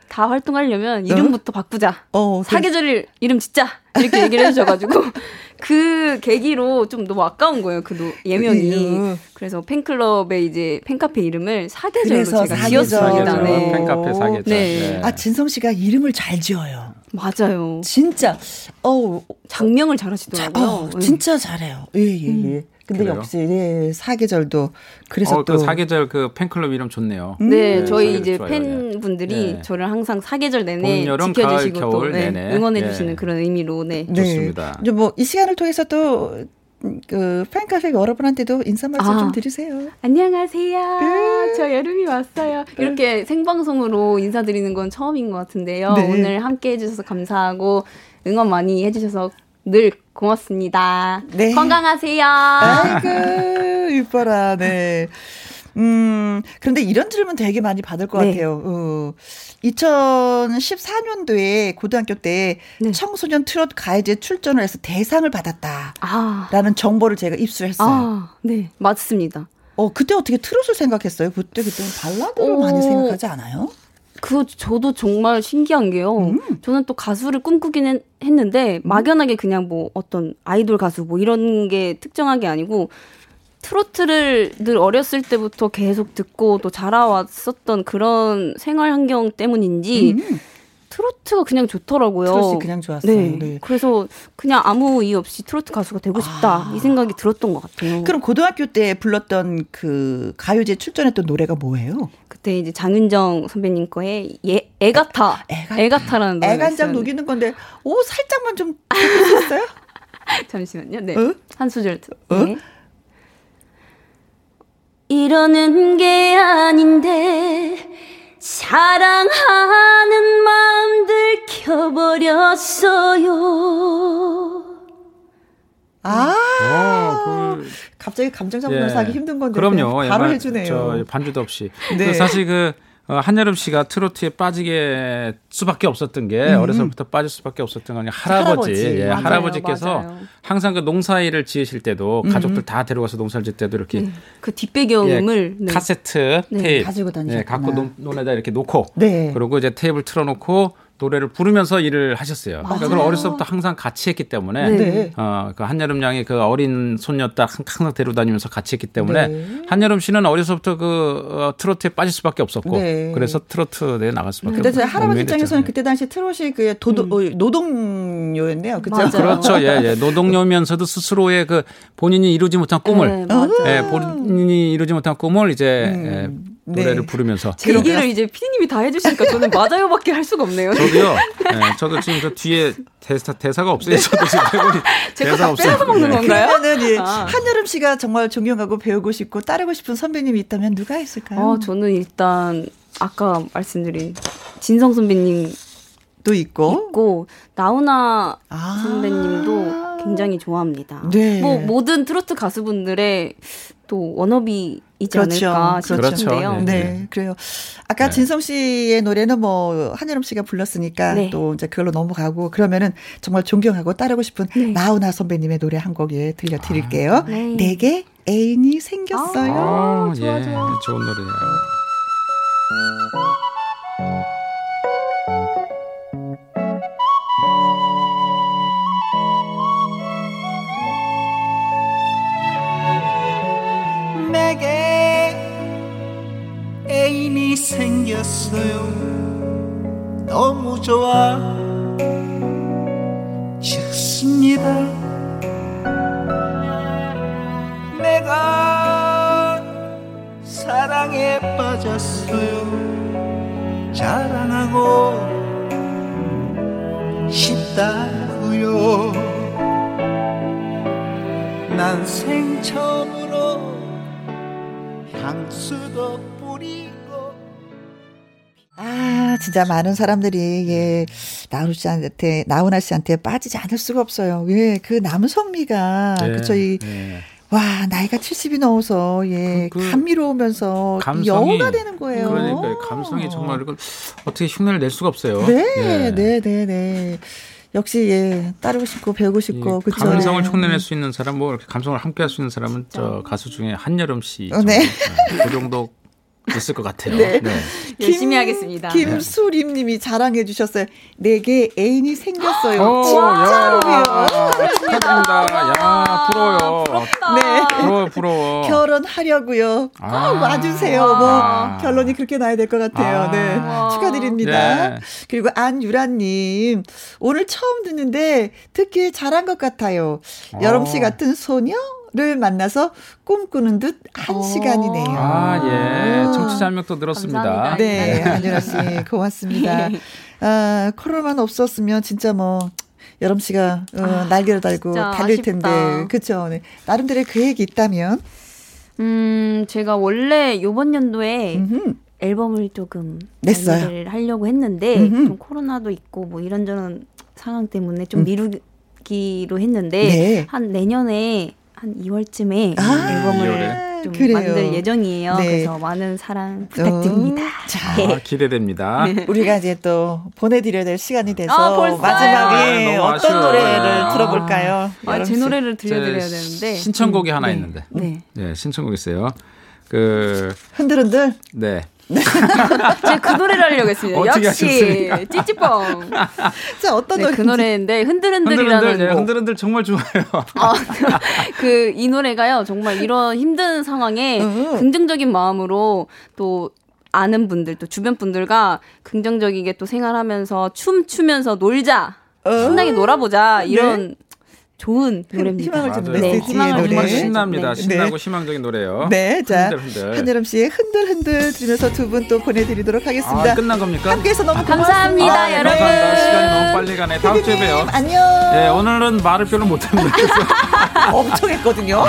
다 활동하려면 이름부터 바꾸자. 어, 그- 사계절 이름 짓자 이렇게 얘기를 해주셔가지고 [laughs] 그 계기로 좀 너무 아까운 거예요 그 노- 예명이 음. 그래서 팬클럽의 이제 팬카페 이름을 사계절로 제가. 지었습니다 네. 팬카페 사계절. 네. 네. 아 진성 씨가 이름을 잘 지어요. 맞아요 진짜 어우 장명을 자, 잘하시더라고요 어, 네. 진짜 잘해요. 예, 예, 예. 근데 그래요? 역시 예, 사계절도 그래서 어, 또그 사계절 그 팬클럽 이름 좋네요. 네, 네, 저희 이제 좋아요, 팬분들이 네. 저를 항상 사계절 내내 봄, 여름, 지켜주시고 가을, 또 겨울 네, 내내. 응원해 주시는 네. 그런 의미로 네. 좋습니다. 이제 뭐 이 시간을 통해서 또그 팬카페 여러분한테도 인사 말씀 아. 좀 드리세요. 안녕하세요. 저 여름이 왔어요. 이렇게 생방송으로 인사드리는 건 처음인 것 같은데요. 네. 오늘 함께 해주셔서 감사하고 응원 많이 해주셔서 늘 고맙습니다. 네. 건강하세요. 아이고, 이뻐라, 네. 음, 그런데 이런 질문 되게 많이 받을 것 네. 같아요. 어, 2014년도에 고등학교 때 네. 청소년 트롯 가요제 출전을 해서 대상을 받았다. 아, 라는 정보를 제가 입수했어요. 아, 네, 맞습니다. 어, 그때 어떻게 트롯을 생각했어요? 그때, 그때는 발라드를 오. 많이 생각하지 않아요? 그 저도 정말 신기한 게요. 음. 저는 또 가수를 꿈꾸긴 했, 는데 막연하게 그냥 뭐 어떤 아이돌 가수 뭐 이런 게 특정한 게 아니고 트로트를 늘 어렸을 때부터 계속 듣고 또 자라왔었던 그런 생활 환경 때문인지 트로트가 그냥 좋더라고요. 음. 트롯이 그냥 좋았어요. 네. 네. 그래서 그냥 아무 이유 없이 트로트 가수가 되고 싶다 이 생각이 들었던 것 같아요. 그럼 고등학교 때 불렀던 그 가요제 출전했던 노래가 뭐예요? 그때 이제 장윤정 선배님 거에 예, 애가타, 애가타. 애가타라는 노래가 애간장. 녹이는 건데, 오, 살짝만 좀 [laughs] 있어요? 잠시만요. 네. 어? 한 소절. 어? 네. 이러는 게 아닌데 사랑하는 마음 들켜버렸어요. 아, 어, 그, 갑자기 감정 잡으면서 하기 힘든 건데. 그럼요. 바로 말- 해주네요. 저 반주도 없이. 네. 그 사실 그 어, 한여름 씨가 트로트에 빠지게 수밖에 없었던 게 음. 어려서부터 빠질 수밖에 없었던 건 할아버지, 할아버지. 예, 맞아요, 할아버지께서 맞아요. 항상 그 농사일을 지으실 때도 음. 가족들 다 데려가서 농사를 질 때도 이렇게 그 뒷배경음을 예, 네. 카세트 네, 테이프 가지고 다니셨구나. 예, 갖고 논, 논에다 이렇게 놓고 네. 그리고 이제 테이프를 틀어놓고 노래를 부르면서 일을 하셨어요. 그러니까 그걸 어렸을 때부터 항상 같이 했기 때문에 네. 어, 그 한여름 양이 그 어린 손녀 딱 항상 데려다니면서 같이 했기 때문에 네. 한여름 씨는 어려서부터 그 어, 트로트에 빠질 수밖에 없었고 네. 그래서 트로트에 나갈 수밖에 근데 없었고 저 할아버지 입장에서는 그때 당시 트롯이 그 도도, 어, 노동요였네요. 그죠? 맞아요. 그렇죠. 예, 예. 노동요면서도 스스로의 그 본인이 이루지 못한 꿈을 네. 예, 본인이 이루지 못한 꿈을 이제 음. 예, 네. 노래를 부르면서 제 얘기를 이제 피디님이 다 해주시니까 저는 맞아요밖에 할 수가 없네요. 저도요. 예, [laughs] 저도 지금 그 뒤에 대사 대사가 없어요. 저도 지금 대본이 [laughs] 제가 대사가 다 없어요. 빼서 먹는 네. 건가요? 그러면은 예, 아. 한여름 씨가 정말 존경하고 배우고 싶고 따르고 싶은 선배님이 있다면 누가 있을까요? 어, 저는 일단 아까 말씀드린 진성 선배님 또 있고. 있고 나훈아 아. 선배님도 굉장히 좋아합니다. 네. 뭐 모든 트로트 가수분들의 또 워너비이지 그렇죠. 않을까 그렇죠. 싶은데요. 네. 네, 그래요. 아까 네. 진성 씨의 노래는 뭐 한여름 씨가 불렀으니까 네. 또 이제 그걸로 넘어가고 그러면은 정말 존경하고 따르고 싶은 네. 나훈아 선배님의 노래 한곡예 들려 드릴게요. 네. 내게 애인이 생겼어요. 아, 좋아, 예, 좋아. 좋은 노래예요. 애인이 생겼어요. 너무 좋아. 죽습니다. 내가 사랑에 빠졌어요. 자랑하고 싶다고요. 난 생 처음으로 향수도 뿌리고 아, 진짜 많은 사람들이 예 나훈아 씨한테 나훈아 씨한테 빠지지 않을 수가 없어요. 예, 그 남성미가 예, 그쵸 이 예. 와, 나이가 70이 넘어서, 예, 그- 그 감미로우면서 감성이- 여우가 되는 거예요. 그러니까 감성이 정말 이걸 어떻게 흉내를 낼 수가 없어요. 네, 예. 네, 네, 네. 역시, 예, 따르고 싶고, 배우고 이 싶고, 그쵸. 감성을 네. 흉내낼 수 있는 사람, 뭐 이렇게 감성을 함께 할 수 있는 사람은 저 가수 중에 한여름 씨. 어, 네. 그 정도 있을 것 같아요. [laughs] 네. 열심히 하겠습니다. 김수림 님이 자랑해 주셨어요. 내게 애인이 생겼어요. 오, 진짜로요. 야, 축하드립니다. 야, 부러워요. 네. 부러워, 부러워. 결혼하려고요. 꼭 아. 와주세요. 뭐 아. 결론이 그렇게 나야 될 것 같아요. 아. 네, 축하드립니다. 네. 그리고 안유라님 오늘 처음 듣는데 듣기에 잘한 것 같아요. 여름 씨 어. 같은 소녀 를 만나서 꿈꾸는 듯한 어. 시간이네요. 아, 예. 청취자 한명또 늘었습니다. 감사합니다. 네, 안유라 씨 고맙습니다. [laughs] 아, 코로나만 없었으면 진짜 뭐 여름 씨가 어, 아, 날개를 달고 달릴 아쉽다. 텐데 그렇죠. 네. 나름대로 계획이 있다면 음 제가 원래 요번 연도에 음흠. 앨범을 조금 냈어요. 하려고 했는데 음흠. 좀 코로나도 있고 뭐 이런저런 상황 때문에 좀 음. 미루기로 했는데 네. 한 내년에 한 2월쯤에 아, 앨범을 2월에. 좀 그래요. 만들 예정이에요. 네. 그래서 많은 사랑 부탁드립니다. 음, 자, 네. 아, 기대됩니다. [laughs] 네. 우리가 이제 또 보내드려야 될 시간이 돼서 아, 마지막에 아, 어떤 노래를 아. 들어볼까요? 아, 제 노래를 들려드려야 되는데 신청곡이 음, 하나 네. 있는데. 네. 네, 신청곡 있어요. 그 흔들흔들. 네. [laughs] 제가 그 노래를 하려고 했습니다. 역시 찌찌뽕. 자 어떤 네, 노래? 그 노래인데 흔들흔들이라는 흔들흔들, 네, 흔들흔들 정말 좋아요. 아, [laughs] 그이 노래가요 정말 이런 힘든 상황에 긍정적인 마음으로 또 아는 분들 또 주변 분들과 긍정적이게 또 생활하면서 춤 추면서 놀자 신나게 놀아보자 이런. 네. 좋은 노래입니다. 희망을 주는 네, 희망을 노래. 신납니다. 네. 신나고 네. 희망적인 노래요. 네, 자. 한여름 씨의 흔들 흔들 들으면서 두 분 또 보내드리도록 하겠습니다. 아, 끝난 겁니까? 함께해서 너무 감사합니다, 아, 여러분. 감사합니다. 시간이 너무 빨리 가네. 다음 주에 봬요. 안녕. 네, 오늘은 말을 별로 못했는데 엄청 했거든요.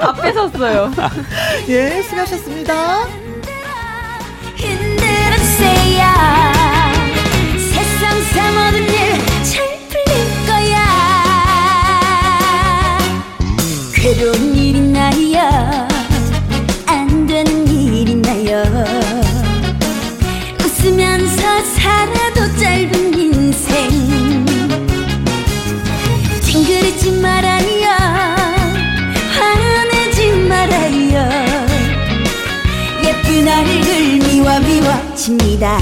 앞에 섰어요. [laughs] 예, 수고하셨습니다. 괴로운 일이 나야. 안 되는 일이 나요. 웃으면서 살아도 짧은 인생. 찡그리지 말아요. 화내지 말아요. 예쁜 얼굴 미워 미워집니다.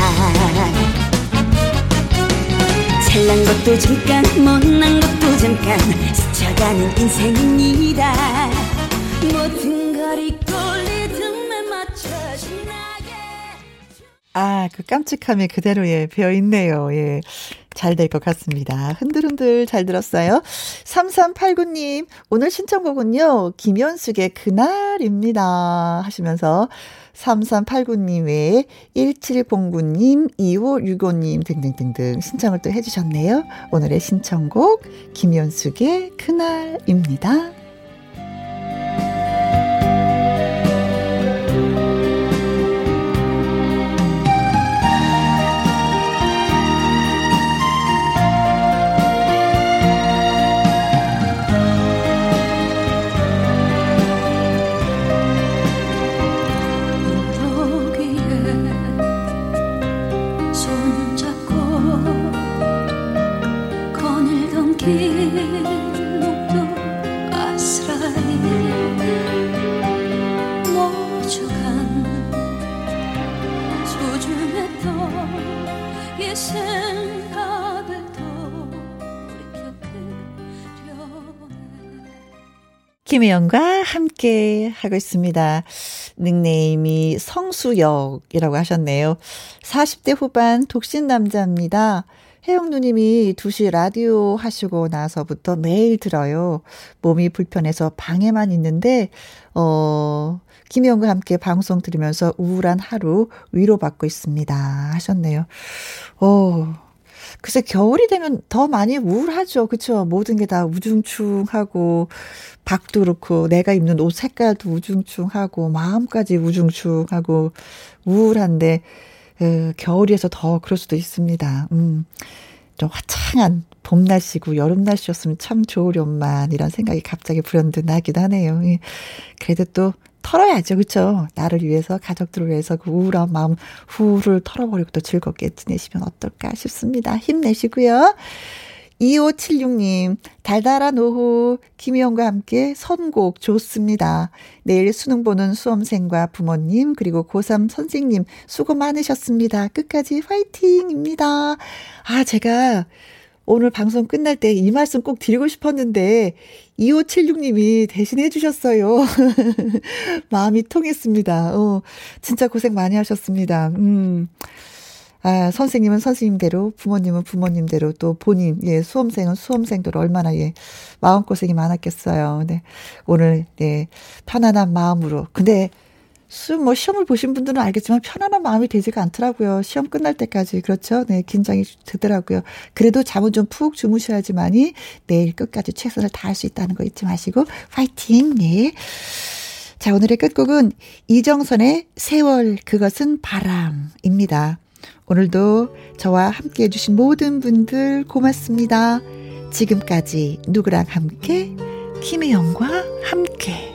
잘난 것도 잠깐 못난 것도 잠깐 스쳐가는 인생입니다 모든 걸 잊고 리듬에 맞춰 신나게 아, 그 깜찍함이 그대로 예, 배어 있네요. 예. 잘 될 것 같습니다. 흔들흔들 잘 들었어요. 3389님, 오늘 신청곡은요, 김현숙의 그날입니다. 하시면서 3389님 외에 1709님, 2565님 등등등등 신청을 또 해주셨네요. 오늘의 신청곡 김연숙의 그날입니다. 김혜영과 함께 하고 있습니다. 닉네임이 성수역이라고 하셨네요. 40대 후반 독신 남자입니다. 혜영 누님이 2시 라디오 하시고 나서부터 매일 들어요. 몸이 불편해서 방에만 있는데, 어, 김혜영과 함께 방송 들으면서 우울한 하루 위로받고 있습니다. 하셨네요. 어, 글쎄 겨울이 되면 더 많이 우울하죠. 그쵸? 모든 게 다 우중충하고 밖도 그렇고 내가 입는 옷 색깔도 우중충하고 마음까지 우중충하고 우울한데 에, 겨울이어서 더 그럴 수도 있습니다. 음. 좀 화창한 봄 날씨고 여름 날씨였으면 참 좋으련만 이런 생각이 갑자기 불현듯 나기도 하네요. 예. 그래도 또 털어야죠. 그렇죠? 나를 위해서 가족들을 위해서 그 우울한 마음 후를 털어버리고 또 즐겁게 지내시면 어떨까 싶습니다. 힘내시고요. 2576님, 달달한 오후, 김희영과 함께 선곡 좋습니다. 내일 수능 보는 수험생과 부모님, 그리고 고3 선생님, 수고 많으셨습니다. 끝까지 화이팅입니다. 아, 제가 오늘 방송 끝날 때 이 말씀 꼭 드리고 싶었는데 2576님이 대신해 주셨어요. [laughs] 마음이 통했습니다. 어, 진짜 고생 많이 하셨습니다. 음. 아, 선생님은 선생님대로, 부모님은 부모님대로, 또 본인, 예, 수험생은 수험생대로 얼마나, 예, 마음고생이 많았겠어요. 네. 오늘, 예, 편안한 마음으로. 근데 뭐 시험을 보신 분들은 알겠지만 편안한 마음이 되지가 않더라고요. 시험 끝날 때까지. 그렇죠. 네, 긴장이 되더라고요. 그래도 잠은 좀 푹 주무셔야지만이 내일 끝까지 최선을 다할 수 있다는 거 잊지 마시고 파이팅. 네. 자, 오늘의 끝곡은 이정선의 세월 그것은 바람입니다. 오늘도 저와 함께 해주신 모든 분들 고맙습니다. 지금까지 누구랑 함께? 김혜영과 함께.